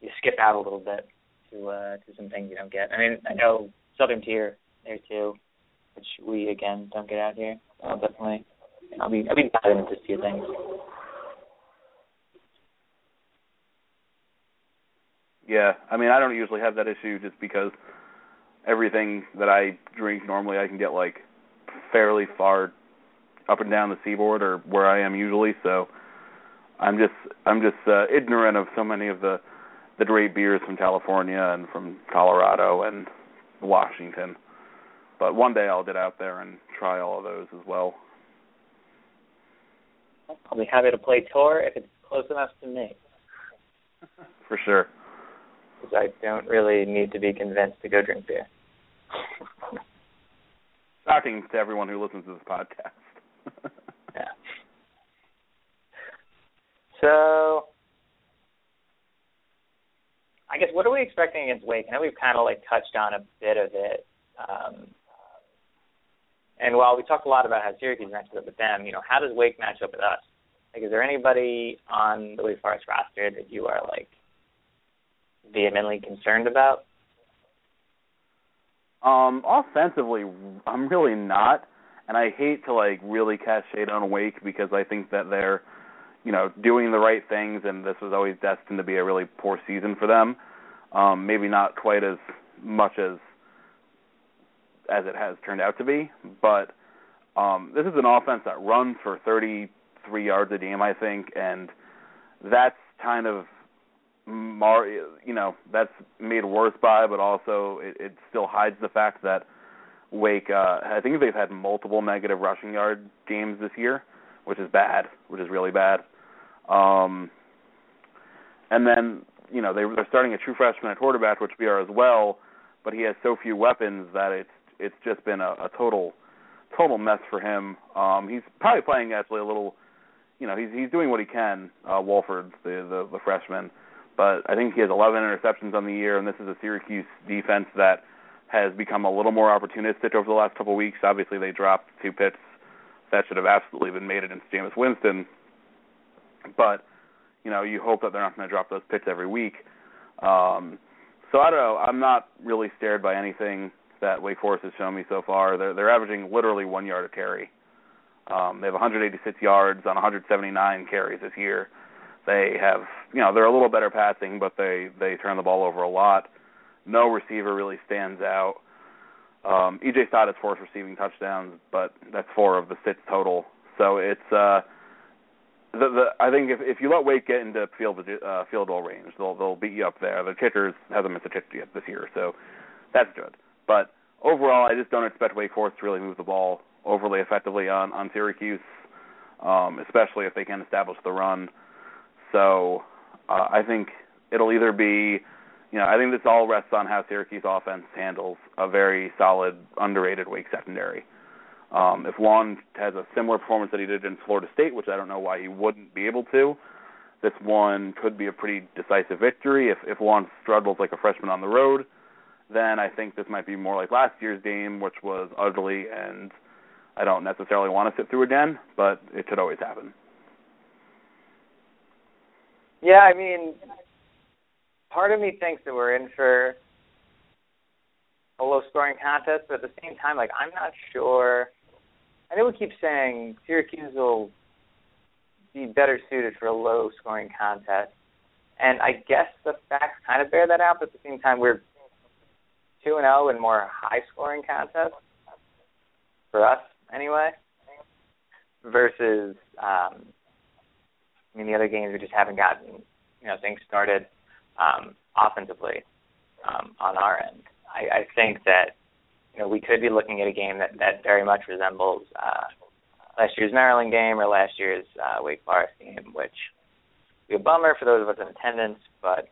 you skip out a little bit to uh, to some things you don't get. I mean, I know Southern Tier there too, which we again don't get out here. I'll definitely, I'll be I'll be diving into a few things. Yeah, I mean, I don't usually have that issue just because everything that I drink normally I can get like fairly far up and down the seaboard or where I am usually, so I'm just I'm just uh, ignorant of so many of the the great beers from California and from Colorado and Washington. But one day I'll get out there and try all of those as well. I'll be happy to play tour if it's close enough to me. For sure. Because I don't really need to be convinced to go drink beer. Shocking to everyone who listens to this podcast. yeah. So, I guess what are we expecting against Wake? I know we've kind of like touched on a bit of it. Um, and while we talked a lot about how Syracuse matches up with them, you know, how does Wake match up with us? Like, is there anybody on the Wake Forest roster that you are like vehemently concerned about? Um, offensively, I'm really not, and I hate to like really cast shade on Wake because I think that they're, you know, doing the right things, and this was always destined to be a really poor season for them. Um, maybe not quite as much as as it has turned out to be, but um, this is an offense that runs for 33 yards a game, I think, and that's kind of mar you know that's made worse by but also it, it still hides the fact that Wake uh I think they've had multiple negative rushing yard games this year which is bad which is really bad. Um and then you know they they're starting a true freshman at quarterback which we are as well but he has so few weapons that it's it's just been a, a total total mess for him. Um he's probably playing actually a little you know he's he's doing what he can uh Wolford the the, the freshman but I think he has 11 interceptions on the year, and this is a Syracuse defense that has become a little more opportunistic over the last couple of weeks. Obviously, they dropped two pits that should have absolutely been made against Jameis Winston, but you know you hope that they're not going to drop those pits every week. Um, so I don't know. I'm not really scared by anything that Wake Forest has shown me so far. They're they're averaging literally one yard a carry. Um, they have 186 yards on 179 carries this year. They have, you know, they're a little better passing, but they they turn the ball over a lot. No receiver really stands out. Um, EJ Scott has four receiving touchdowns, but that's four of the six total. So it's uh, the the I think if if you let Wake get into field uh, field goal range, they'll they'll beat you up there. The kickers haven't missed a kick yet this year, so that's good. But overall, I just don't expect Wake Forest to really move the ball overly effectively on on Syracuse, um, especially if they can establish the run. So uh, I think it'll either be, you know, I think this all rests on how Syracuse offense handles a very solid, underrated Wake secondary. Um, if Lon has a similar performance that he did in Florida State, which I don't know why he wouldn't be able to, this one could be a pretty decisive victory. If if Lon struggles like a freshman on the road, then I think this might be more like last year's game, which was ugly and I don't necessarily want to sit through again, but it could always happen. Yeah, I mean, part of me thinks that we're in for a low scoring contest, but at the same time, like I'm not sure. I know we keep saying Syracuse will be better suited for a low scoring contest, and I guess the facts kind of bear that out. But at the same time, we're two and zero oh in more high scoring contests for us, anyway. Versus um, I mean, the other games we just haven't gotten, you know, things started um, offensively um, on our end. I, I think that you know we could be looking at a game that that very much resembles uh, last year's Maryland game or last year's uh, Wake Forest game, which be a bummer for those of us in attendance, but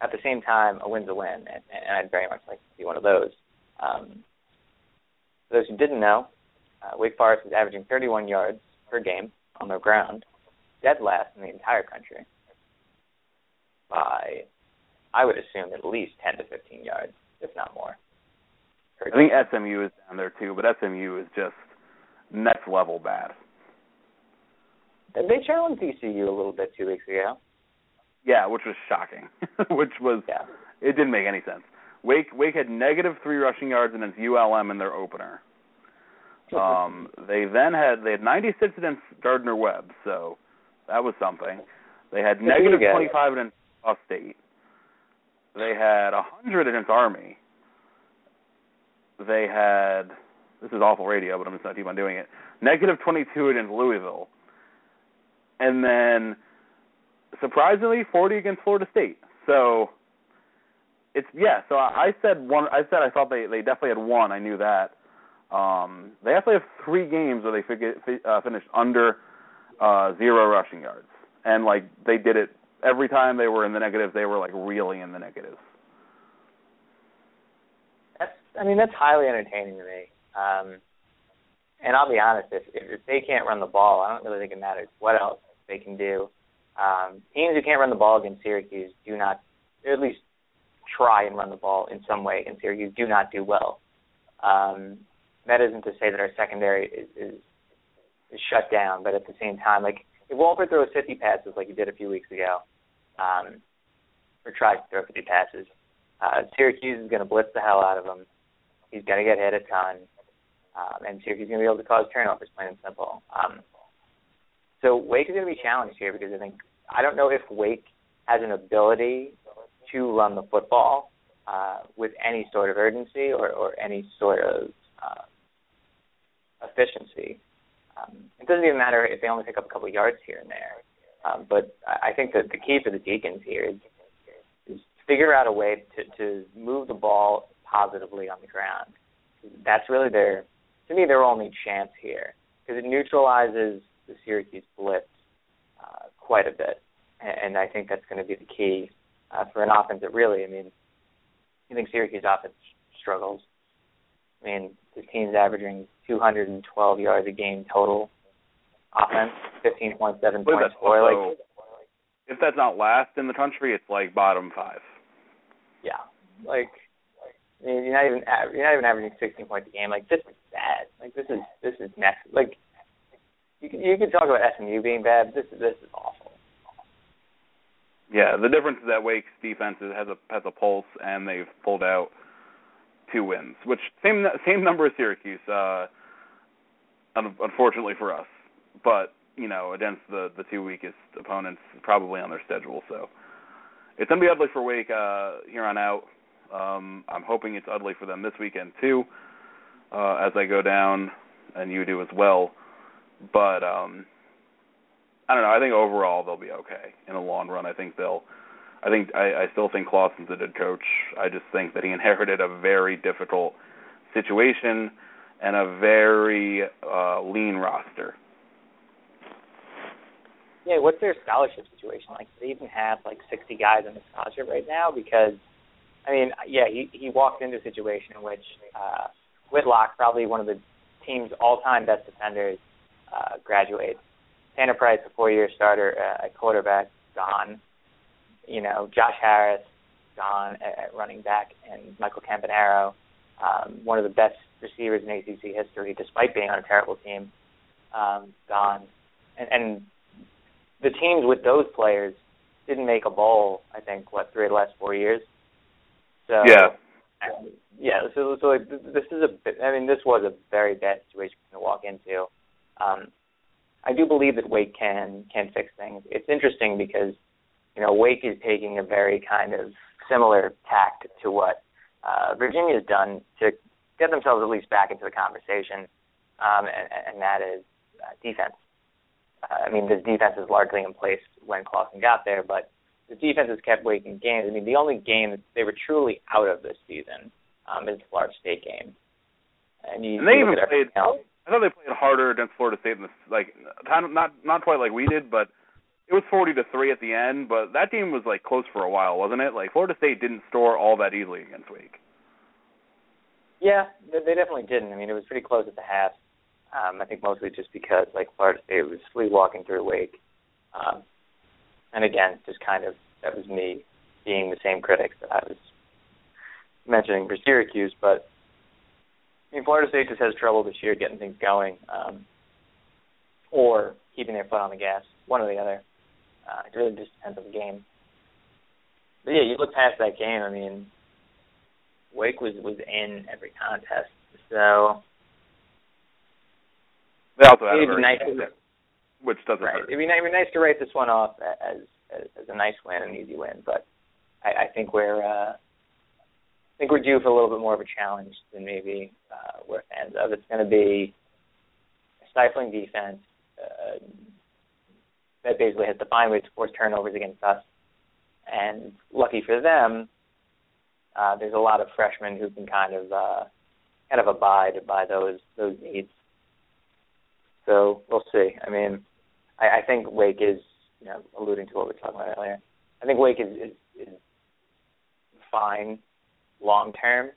at the same time, a win's a win, and, and I'd very much like to see one of those. Um, for those who didn't know, uh, Wake Forest is averaging 31 yards per game on the ground, dead last in the entire country by, I would assume, at least 10 to 15 yards, if not more. I think SMU is down there too, but SMU is just next level bad. They challenged ECU a little bit two weeks ago. Yeah, which was shocking. which was yeah. it didn't make any sense. Wake Wake had negative three rushing yards against ULM in their opener. Um, they then had they had 96 against Gardner Webb, so that was something. They had negative 25 against Ohio State. They had 100 against Army. They had this is awful radio, but I'm just going to keep on doing it. Negative 22 against Louisville. And then surprisingly 40 against Florida State. So it's yeah. So I said one. I said I thought they they definitely had one. I knew that. Um, they actually have three games where they fig- uh, finished under uh, zero rushing yards, and like they did it every time they were in the negatives. They were like really in the negatives. That's. I mean, that's highly entertaining to me. Um, and I'll be honest, if, if they can't run the ball, I don't really think it matters what else they can do. Um, teams who can't run the ball against Syracuse do not, at least try and run the ball in some way against Syracuse, do not do well. Um, that isn't to say that our secondary is, is is shut down, but at the same time, like if Wolford throws 50 passes like he did a few weeks ago, um, or tries to throw 50 passes, uh, Syracuse is going to blitz the hell out of him. He's going to get hit a ton um, and Syracuse is going to be able to cause turnovers, plain and simple. Um, so Wake is going to be challenged here because I think I don't know if Wake has an ability to run the football uh, with any sort of urgency or, or any sort of uh, efficiency. Um, it doesn't even matter if they only pick up a couple yards here and there. Um, but I think that the key for the Deacons here is, is figure out a way to, to move the ball positively on the ground. That's really their to me their only chance here because it neutralizes the Syracuse blitz uh, quite a bit, and, I think that's going to be the key uh, for an offense that really, I mean, you think Syracuse offense struggles. I mean, this team's averaging 212 yards a game total offense, 15.7 points score. Like, if that's not last in the country, it's like bottom five. Yeah, like I mean, you're not even you're not even averaging 16 points a game. Like this is bad. Like this is this is next. Like you can you can talk about SMU being bad. But this is this is awful. Yeah, the difference is that Wake's defense has a has a pulse, and they've pulled out two wins, which same same number as Syracuse. Uh, unfortunately for us, but you know against the the two weakest opponents probably on their schedule, so it's gonna be ugly for Wake uh, here on out. Um, I'm hoping it's ugly for them this weekend too, uh, as I go down, and you do as well. But um, I don't know. I think overall they'll be okay in the long run. I think they'll. I think I, I still think Clawson's a good coach. I just think that he inherited a very difficult situation and a very uh, lean roster. Yeah, what's their scholarship situation like? Do they even have like 60 guys on the scholarship right now? Because I mean, yeah, he he walked into a situation in which uh, Whitlock, probably one of the team's all-time best defenders, uh, graduates. Tanner Price, a four-year starter uh, at quarterback, gone. You know, Josh Harris, gone at, at running back, and Michael Campanaro, um, one of the best receivers in ACC history, despite being on a terrible team, um, gone. And, and the teams with those players didn't make a bowl. I think what three of the last four years. So yeah, yeah. So so like, this is a. I mean, this was a very bad situation to walk into. Um, I do believe that Wake can can fix things. It's interesting because you know Wake is taking a very kind of similar tact to what uh, Virginia's done to get themselves at least back into the conversation, um, and, and that is uh, defense. Uh, I mean, this defense is largely in place when Clawson got there, but the defense has kept waking games. I mean, the only game that they were truly out of this season um, is the Florida State game. And, you, and they even played. I thought they played harder against Florida State in the like not not quite like we did, but it was forty to three at the end. But that game was like close for a while, wasn't it? Like Florida State didn't store all that easily against Wake. Yeah, they, they definitely didn't. I mean, it was pretty close at the half. Um, I think mostly just because like Florida State was sleepwalking through Wake. Um, and again, just kind of that was me being the same critic that I was mentioning for Syracuse. But I mean, Florida State just has trouble this year getting things going, um, or keeping their foot on the gas, one or the other. Uh, it really just depends on the game. But yeah, you look past that game. I mean, Wake was was in every contest, so they also had a very nice to, which doesn't right. hurt. It'd be, nice, it'd be nice to write this one off as as, as a nice win, an easy win. But I, I think we're uh, I think we're due for a little bit more of a challenge than maybe uh, we're fans of. It's going to be a stifling defense uh, that basically has to find ways to force turnovers against us. And lucky for them, uh, there's a lot of freshmen who can kind of uh, kind of abide by those those needs. So we'll see. I mean, I, I think Wake is, you know, alluding to what we were talking about earlier. I think Wake is is, is fine long term.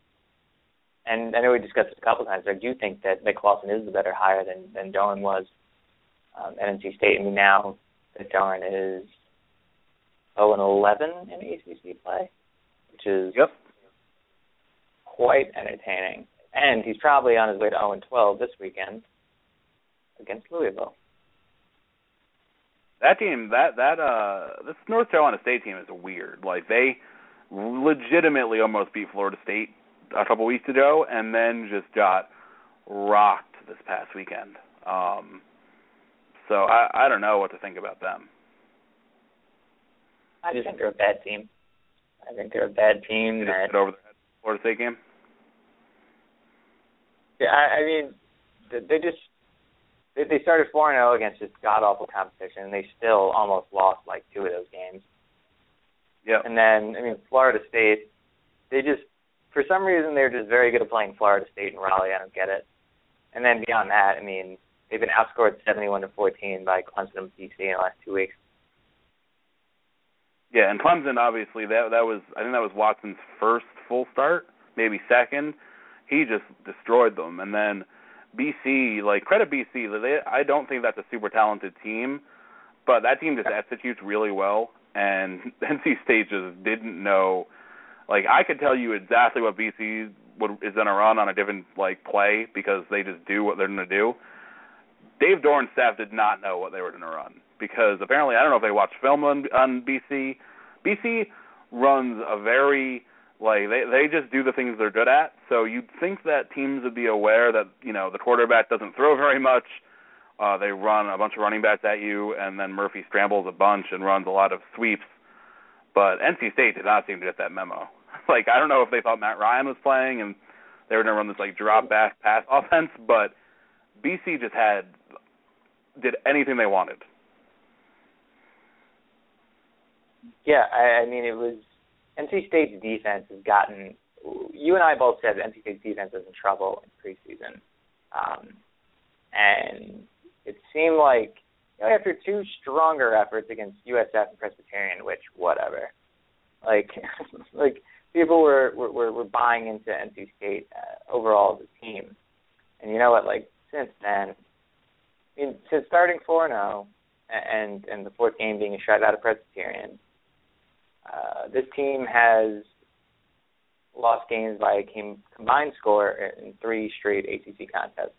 And I know we discussed this a couple times. I do think that Nick Clawson is the better hire than than Doeren was um, at NC State. I mean, now that Doeren is 0 and 11 in ACC play, which is yep. quite entertaining. And he's probably on his way to 0 and 12 this weekend against Louisville. That team, that that uh, this North Carolina State team is weird. Like they legitimately almost beat Florida State a couple weeks ago, and then just got rocked this past weekend. Um, so I I don't know what to think about them. I just think they're a bad team. I think they're a bad team They that just over the Florida State game. Yeah, I, I mean, they just they, they started four and zero against this god awful competition, and they still almost lost like two of those games. Yeah. And then, I mean, Florida State, they just for some reason they're just very good at playing Florida State and Raleigh. I don't get it. And then beyond that, I mean, they've been outscored seventy-one to fourteen by Clemson and BC in the last two weeks. Yeah, and Clemson obviously that that was I think that was Watson's first full start, maybe second. He just destroyed them, and then BC like credit BC. They I don't think that's a super talented team, but that team just executes really well, and NC State just didn't know. Like I could tell you exactly what BC would, is going to run on a different like play because they just do what they're going to do. Dave Doeren's staff did not know what they were going to run because apparently I don't know if they watched film on, on BC. BC runs a very like they they just do the things they're good at. So you'd think that teams would be aware that you know the quarterback doesn't throw very much. Uh, they run a bunch of running backs at you, and then Murphy scrambles a bunch and runs a lot of sweeps. But NC State did not seem to get that memo. like I don't know if they thought Matt Ryan was playing and they were going to run this like drop back pass offense, but BC just had did anything they wanted. Yeah, I, I mean it was NC State's defense has gotten. You and I both said NC State's defense was in trouble in preseason, um, and it seemed like you know, after two stronger efforts against USF and Presbyterian, which whatever, like like people were were were buying into NC State uh, overall as a team, and you know what? Like since then, I mean, since starting four and zero, and and the fourth game being a shutout of Presbyterian uh, this team has lost games by a combined score in three straight ACC contests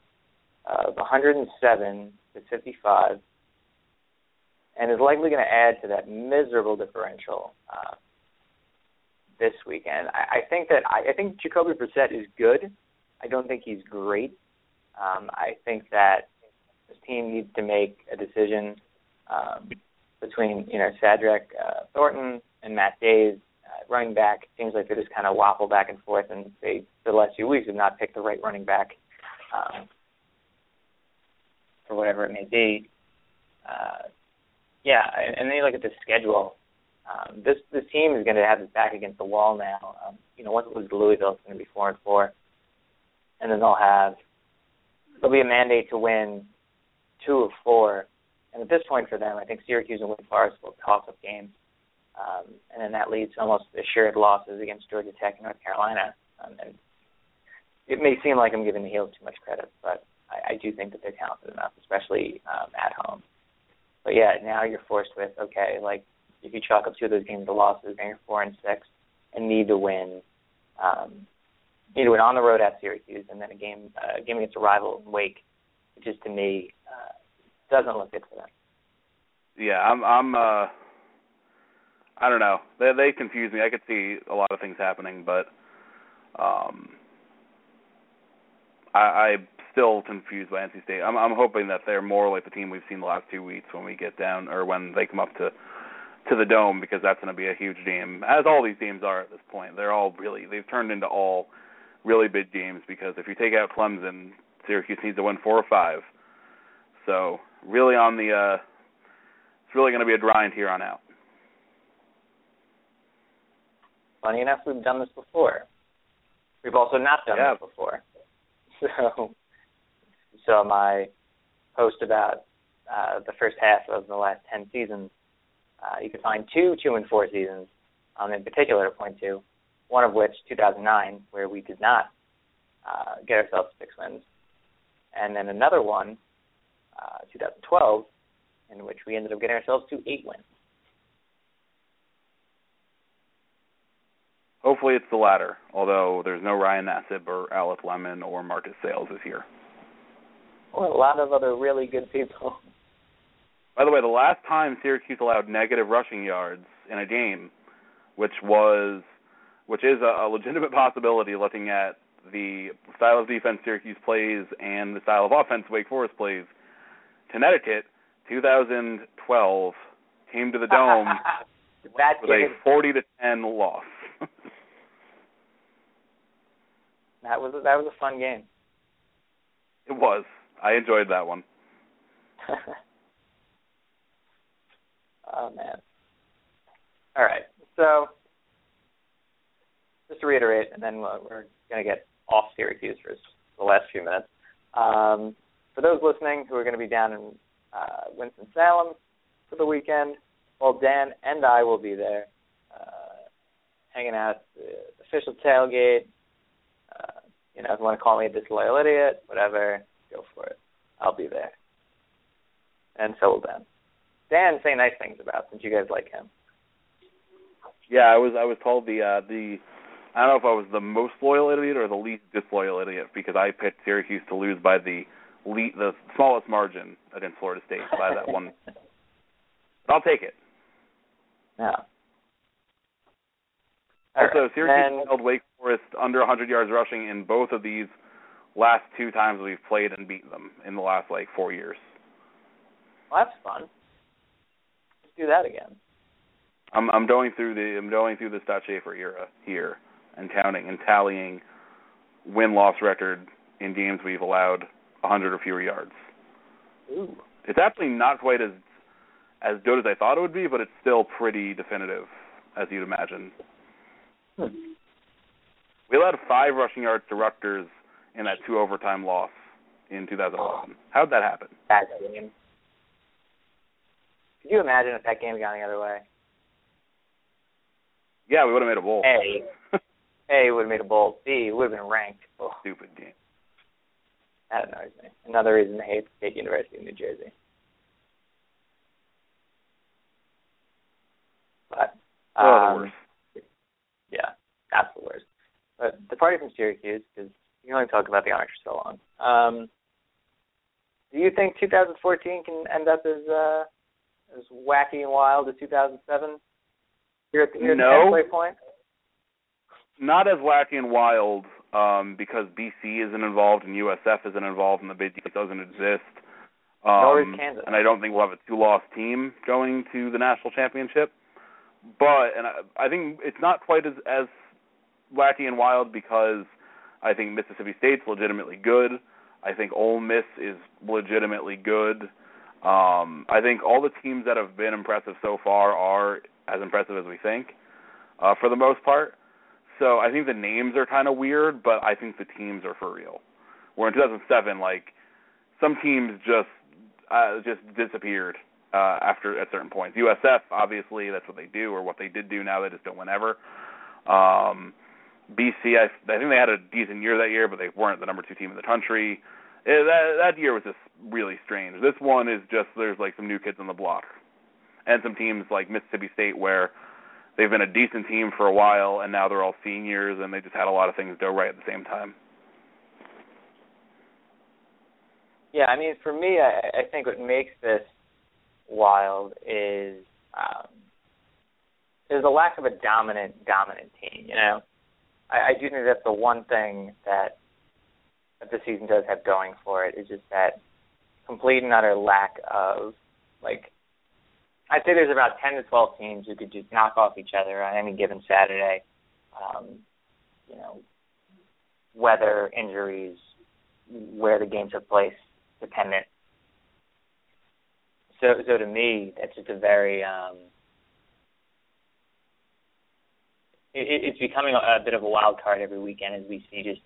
of 107 to 55, and is likely going to add to that miserable differential uh, this weekend. I, I think that I, I think Jacoby Brissett is good. I don't think he's great. Um, I think that this team needs to make a decision um, between you know Shadrach uh, Thornton and Matt Dayes, uh, running back. It Seems like they just kind of waffle back and forth, and they the last few weeks have not picked the right running back um, for whatever it may be. Uh, yeah, and, and then you look at the schedule. Um, this this team is going to have its back against the wall now. Um, you know, once it loses Louisville, it's going to be four and four, and then they'll have there'll be a mandate to win two of four. And at this point for them, I think Syracuse and Wake Forest will toss up games. Um, and then that leads almost assured losses against Georgia Tech and North Carolina. Um, and it may seem like I'm giving the Heels too much credit, but I, I do think that they're talented enough, especially um, at home. But yeah, now you're forced with okay, like if you chalk up two of those games to losses, then you're four and six, and need to win. Um, need to win on the road at Syracuse, and then a game uh, game against a rival in Wake, which is to me uh, doesn't look good for them. Yeah, I'm I'm uh I don't know. They they confuse me. I could see a lot of things happening, but um I I'm still confused by NC State. I'm I'm hoping that they're more like the team we've seen the last two weeks when we get down or when they come up to to the dome because that's going to be a huge game. As all these games are at this point, they're all really they've turned into all really big games because if you take out Clemson, Syracuse needs to win four or five. So really on the uh it's really going to be a grind here on out. funny enough, we've done this before. We've also not done yeah. this before. So, so my post about uh, the first half of the last ten seasons, uh, you can find two two and four seasons, um, in particular to point to, one of which 2009, where we did not uh, get ourselves six wins, and then another one, uh, 2012, in which we ended up getting ourselves to eight wins. Hopefully it's the latter, although there's no Ryan Nassib or Alec Lemon or Marcus Sales this year. Or a lot of other really good people. By the way, the last time Syracuse allowed negative rushing yards in a game, which was which is a, a legitimate possibility looking at the style of defense Syracuse plays and the style of offense Wake Forest plays. Connecticut, 2012, came to the Dome that with a 40 to 10 loss. that was a, that was a fun game. It was. I enjoyed that one. oh man. All right. So just to reiterate, and then we're going to get off Syracuse for the last few minutes. Um, for those listening who are going to be down in uh, Winston Salem for the weekend, well, Dan and I will be there, uh, hanging out at the official tailgate. Uh, you know, if you want to call me a disloyal idiot, whatever, go for it. I'll be there, and so will Dan. Dan, say nice things about since you guys like him. Yeah, I was I was told the uh, the I don't know if I was the most loyal idiot or the least disloyal idiot because I picked Syracuse to lose by the lead, the smallest margin against Florida State by that one. I'll take it. Yeah. also, right. Syracuse then, held Wake Forest under 100 yards rushing in both of these last two times we've played and beaten them in the last like four years. Well, that's fun. Let's do that again. I'm I'm going through the I'm going through the Scott Shafer era here and counting and tallying win loss record in games we've allowed 100 or fewer yards. Ooh. It's actually not quite as as good as I thought it would be, but it's still pretty definitive, as you'd imagine. Hmm. We allowed five rushing yards to Rutgers in that two overtime loss in 2011. How'd that happen? That game. Could you imagine if that game had gone the other way? Yeah, we would have made a bowl. A. A would have made a bowl. B would have been ranked. Oh, Stupid game. that annoys me. Another reason to hate State University of New Jersey. But um. Yeah, that's the worst. But the party from Syracuse, because you can only talk about the Irish for so long. Um, do you think 2014 can end up as uh, as wacky and wild as 2007? Here at the, here at the halfway point. Not as wacky and wild um, because BC isn't involved and USF isn't involved and the Big East doesn't exist. Um, Nor is Kansas. And I don't think we'll have a two-loss team going to the national championship. But and I, I think it's not quite as as wacky and wild because I think Mississippi State's legitimately good. I think Ole Miss is legitimately good. Um, I think all the teams that have been impressive so far are as impressive as we think, uh, for the most part. So I think the names are kind of weird, but I think the teams are for real. Where in 2007, like some teams just uh, just disappeared uh, after at certain points. USF, obviously, that's what they do, or what they did do. Now they just don't win ever. Um, BC, I, I think they had a decent year that year, but they weren't the number two team in the country. Eh, that that year was just really strange. This one is just there's like some new kids on the block, and some teams like Mississippi State where they've been a decent team for a while, and now they're all seniors, and they just had a lot of things go right at the same time. Yeah, I mean, for me, I, I think what makes this wild is um, there's a lack of a dominant, dominant team. You know, I, I do think that's the one thing that that the season does have going for it is just that complete and utter lack of like. I'd say there's about ten to twelve teams who could just knock off each other on any given Saturday. Um, you know, weather, injuries, where the game took place, dependent. So, so to me, that's just a very, um, it, it's becoming a, a bit of a wild card every weekend as we see just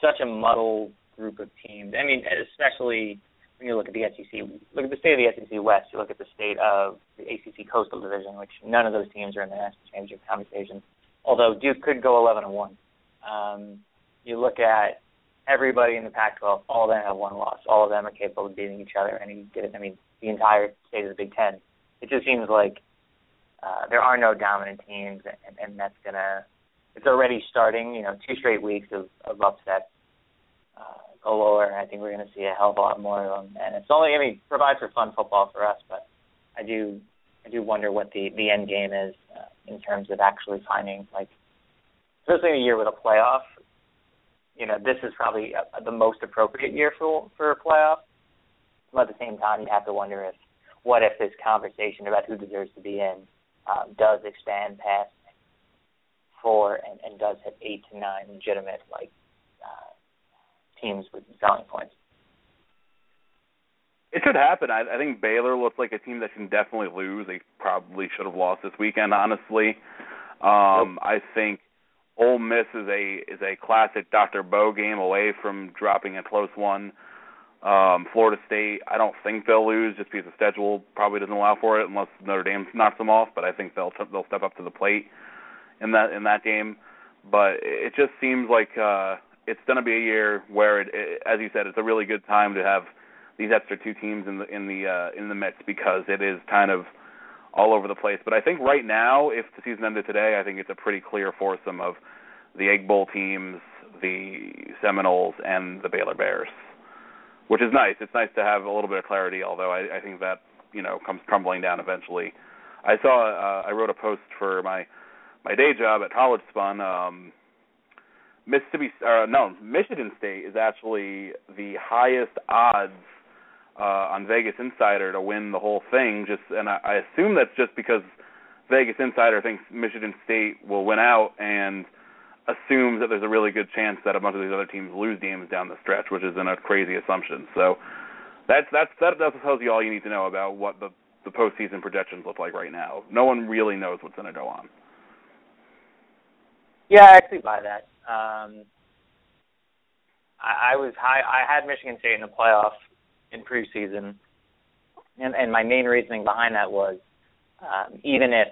such a muddled group of teams. I mean, especially when you look at the SEC, look at the state of the SEC West. You look at the state of the ACC Coastal Division, which none of those teams are in the national championship conversation. Although Duke could go 11 and one. Um, you look at everybody in the Pac-12. All of them have one loss. All of them are capable of beating each other. And he did. I mean, the entire state of the Big Ten. It just seems like uh, there are no dominant teams, and, and that's gonna. It's already starting. You know, two straight weeks of, of upsets uh, galore. I think we're going to see a hell of a lot more of them, and it's only. I mean, provides for fun football for us, but I do. I do wonder what the the end game is uh, in terms of actually finding like, especially in a year with a playoff. You know, this is probably a, the most appropriate year for for a playoff. But at the same time, you have to wonder if what if this conversation about who deserves to be in um, does expand past four and, and does have eight to nine legitimate like uh, teams with selling points. It should happen. I, I think Baylor looks like a team that can definitely lose. They probably should have lost this weekend, honestly. Um, I think Ole Miss is a is a classic Dr. Bo game away from dropping a close one. Um, Florida State, I don't think they'll lose just because the schedule probably doesn't allow for it unless Notre Dame knocks them off. But I think they'll they'll step up to the plate in that in that game. But it just seems like uh, it's going to be a year where, it, it, as you said, it's a really good time to have these extra two teams in the in the uh, in the mix because it is kind of all over the place. But I think right now, if the season ended today, I think it's a pretty clear foursome of the Egg Bowl teams, the Seminoles, and the Baylor Bears which is nice. It's nice to have a little bit of clarity, although I, I think that you know comes crumbling down eventually. I saw uh, I wrote a post for my my day job at College Spun. Um, Mississippi, uh, no, Michigan State is actually the highest odds uh, on Vegas Insider to win the whole thing. Just and I, I assume that's just because Vegas Insider thinks Michigan State will win out, and assumes that there's a really good chance that a bunch of these other teams lose games down the stretch, which isn't a crazy assumption. So that's that's that that tells you all you need to know about what the the postseason projections look like right now. No one really knows what's going to go on. Yeah, I actually buy that. Um, I, I was high. I had Michigan State in the playoff in preseason, and and my main reasoning behind that was um, even if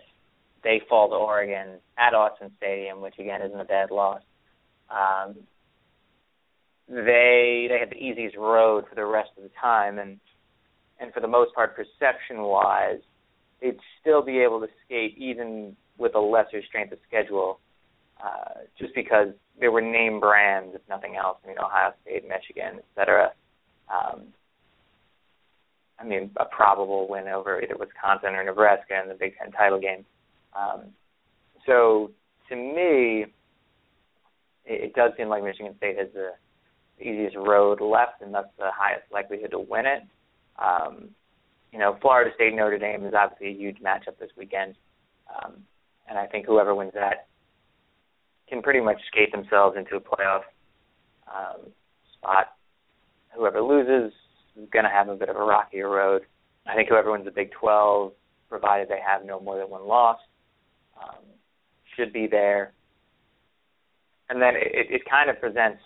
they fall to Oregon at Autzen Stadium, which again isn't a bad loss. Um, they they had the easiest road for the rest of the time, and and for the most part, perception wise, they'd still be able to skate even with a lesser strength of schedule, uh, just because there were name brands, if nothing else. I mean, Ohio State, Michigan, et cetera. Um, I mean, a probable win over either Wisconsin or Nebraska in the Big Ten title game. Um, so to me, it, it does seem like Michigan State has the easiest road left, and thus the highest likelihood to win it. Um, you know, Florida State Notre Dame is obviously a huge matchup this weekend, um, and I think whoever wins that can pretty much skate themselves into a playoff um, spot. Whoever loses is going to have a bit of a rockier road. I think whoever wins the Big 12, provided they have no more than one loss, um, should be there. And then it, it kind of presents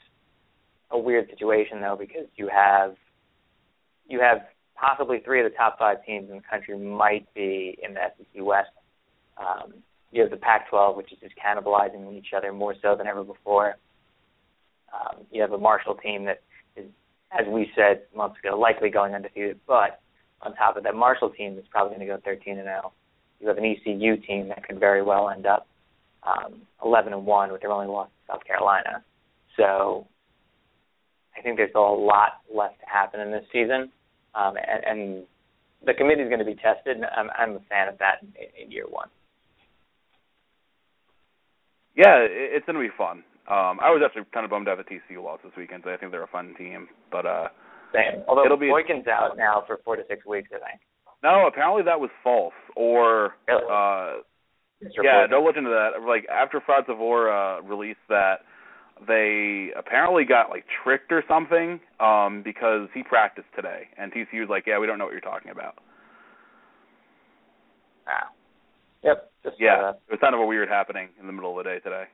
a weird situation though because you have you have possibly three of the top five teams in the country might be in the SEC West. Um, you have the Pac-12, which is just cannibalizing each other more so than ever before. Um, you have a Marshall team that is, as we said months ago, likely going undefeated. But on top of that Marshall team, that's probably going to go 13 and 0 you have an ECU team that could very well end up um, 11 and one with their only loss to South Carolina. So I think there's still a lot left to happen in this season, um, and, and the committee is going to be tested. I'm, I'm a fan of that in, in year one. Yeah, it's going to be fun. Um, I was actually kind of bummed out that TCU lost this weekend. So I think they're a fun team, but uh, Same. Although it'll be Boykin's out now for four to six weeks, I think. No, apparently that was false. Or really? uh yeah, don't look into that. Like after Fraud uh released that they apparently got like tricked or something, um, because he practiced today and TCU's like, Yeah, we don't know what you're talking about. Wow. Yep. Just, Yeah, Uh, it was kind of a weird happening in the middle of the day today.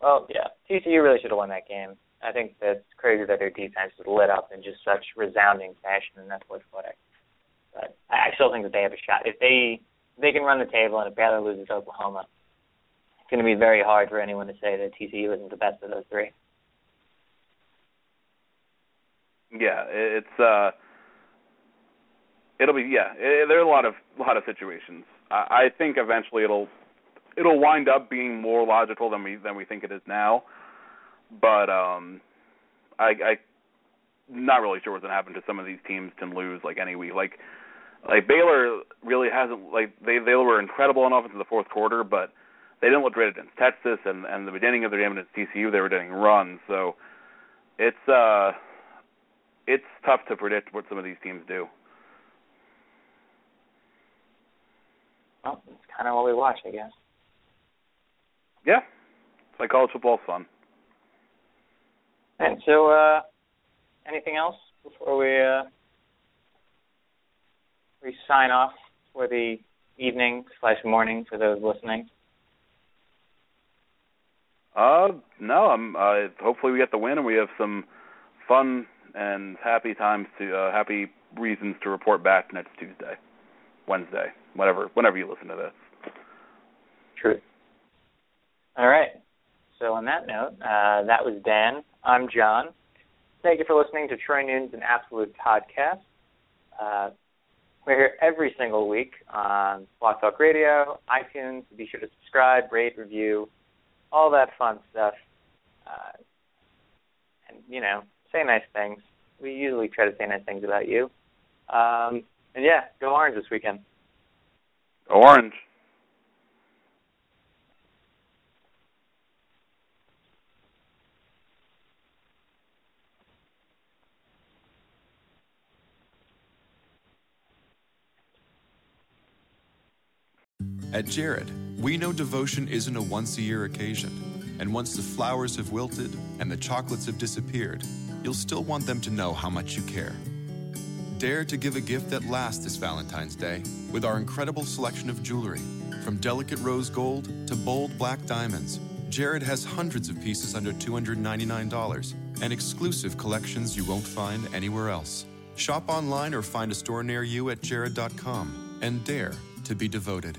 well, yeah. TCU really should have won that game. I think that's crazy that their defense was lit up in just such resounding fashion, and that's what's what. But I I still think that they have a shot if they if they can run the table and if Baylor loses to Oklahoma. It's going to be very hard for anyone to say that TCU isn't the best of those three. Yeah, it's uh, it'll be yeah. It, there are a lot of lot of situations. I, I think eventually it'll it'll wind up being more logical than we than we think it is now. But um, I I not really sure what's gonna happen to some of these teams can lose like any week. Like like Baylor really hasn't like they they were incredible on offense in the fourth quarter, but they didn't look great against Texas and and the beginning of their game against TCU they were getting runs. So it's uh it's tough to predict what some of these teams do. Well, it's kind of what we watch, I guess. Yeah, it's like college football's fun. And so, uh, anything else before we uh, we sign off for the evening slash morning for those listening? Uh, no, I'm. Uh, hopefully we get the win and we have some fun and happy times to uh, happy reasons to report back next Tuesday, Wednesday, whatever, whenever you listen to this. Truth. All right. So on that note, uh, that was Dan. I'm John. Thank you for listening to Troy Nunes An Absolute Podcast. Uh, we're here every single week on Blog Talk Radio, iTunes. Be sure to subscribe, rate, review, all that fun stuff. Uh, and, you know, say nice things. We usually try to say nice things about you. Um, and yeah, go Orange this weekend. Orange. At Jared, we know devotion isn't a once a year occasion. And once the flowers have wilted and the chocolates have disappeared, you'll still want them to know how much you care. Dare to give a gift that lasts this Valentine's Day with our incredible selection of jewelry. From delicate rose gold to bold black diamonds, Jared has hundreds of pieces under $299 and exclusive collections you won't find anywhere else. Shop online or find a store near you at jared.com and dare to be devoted.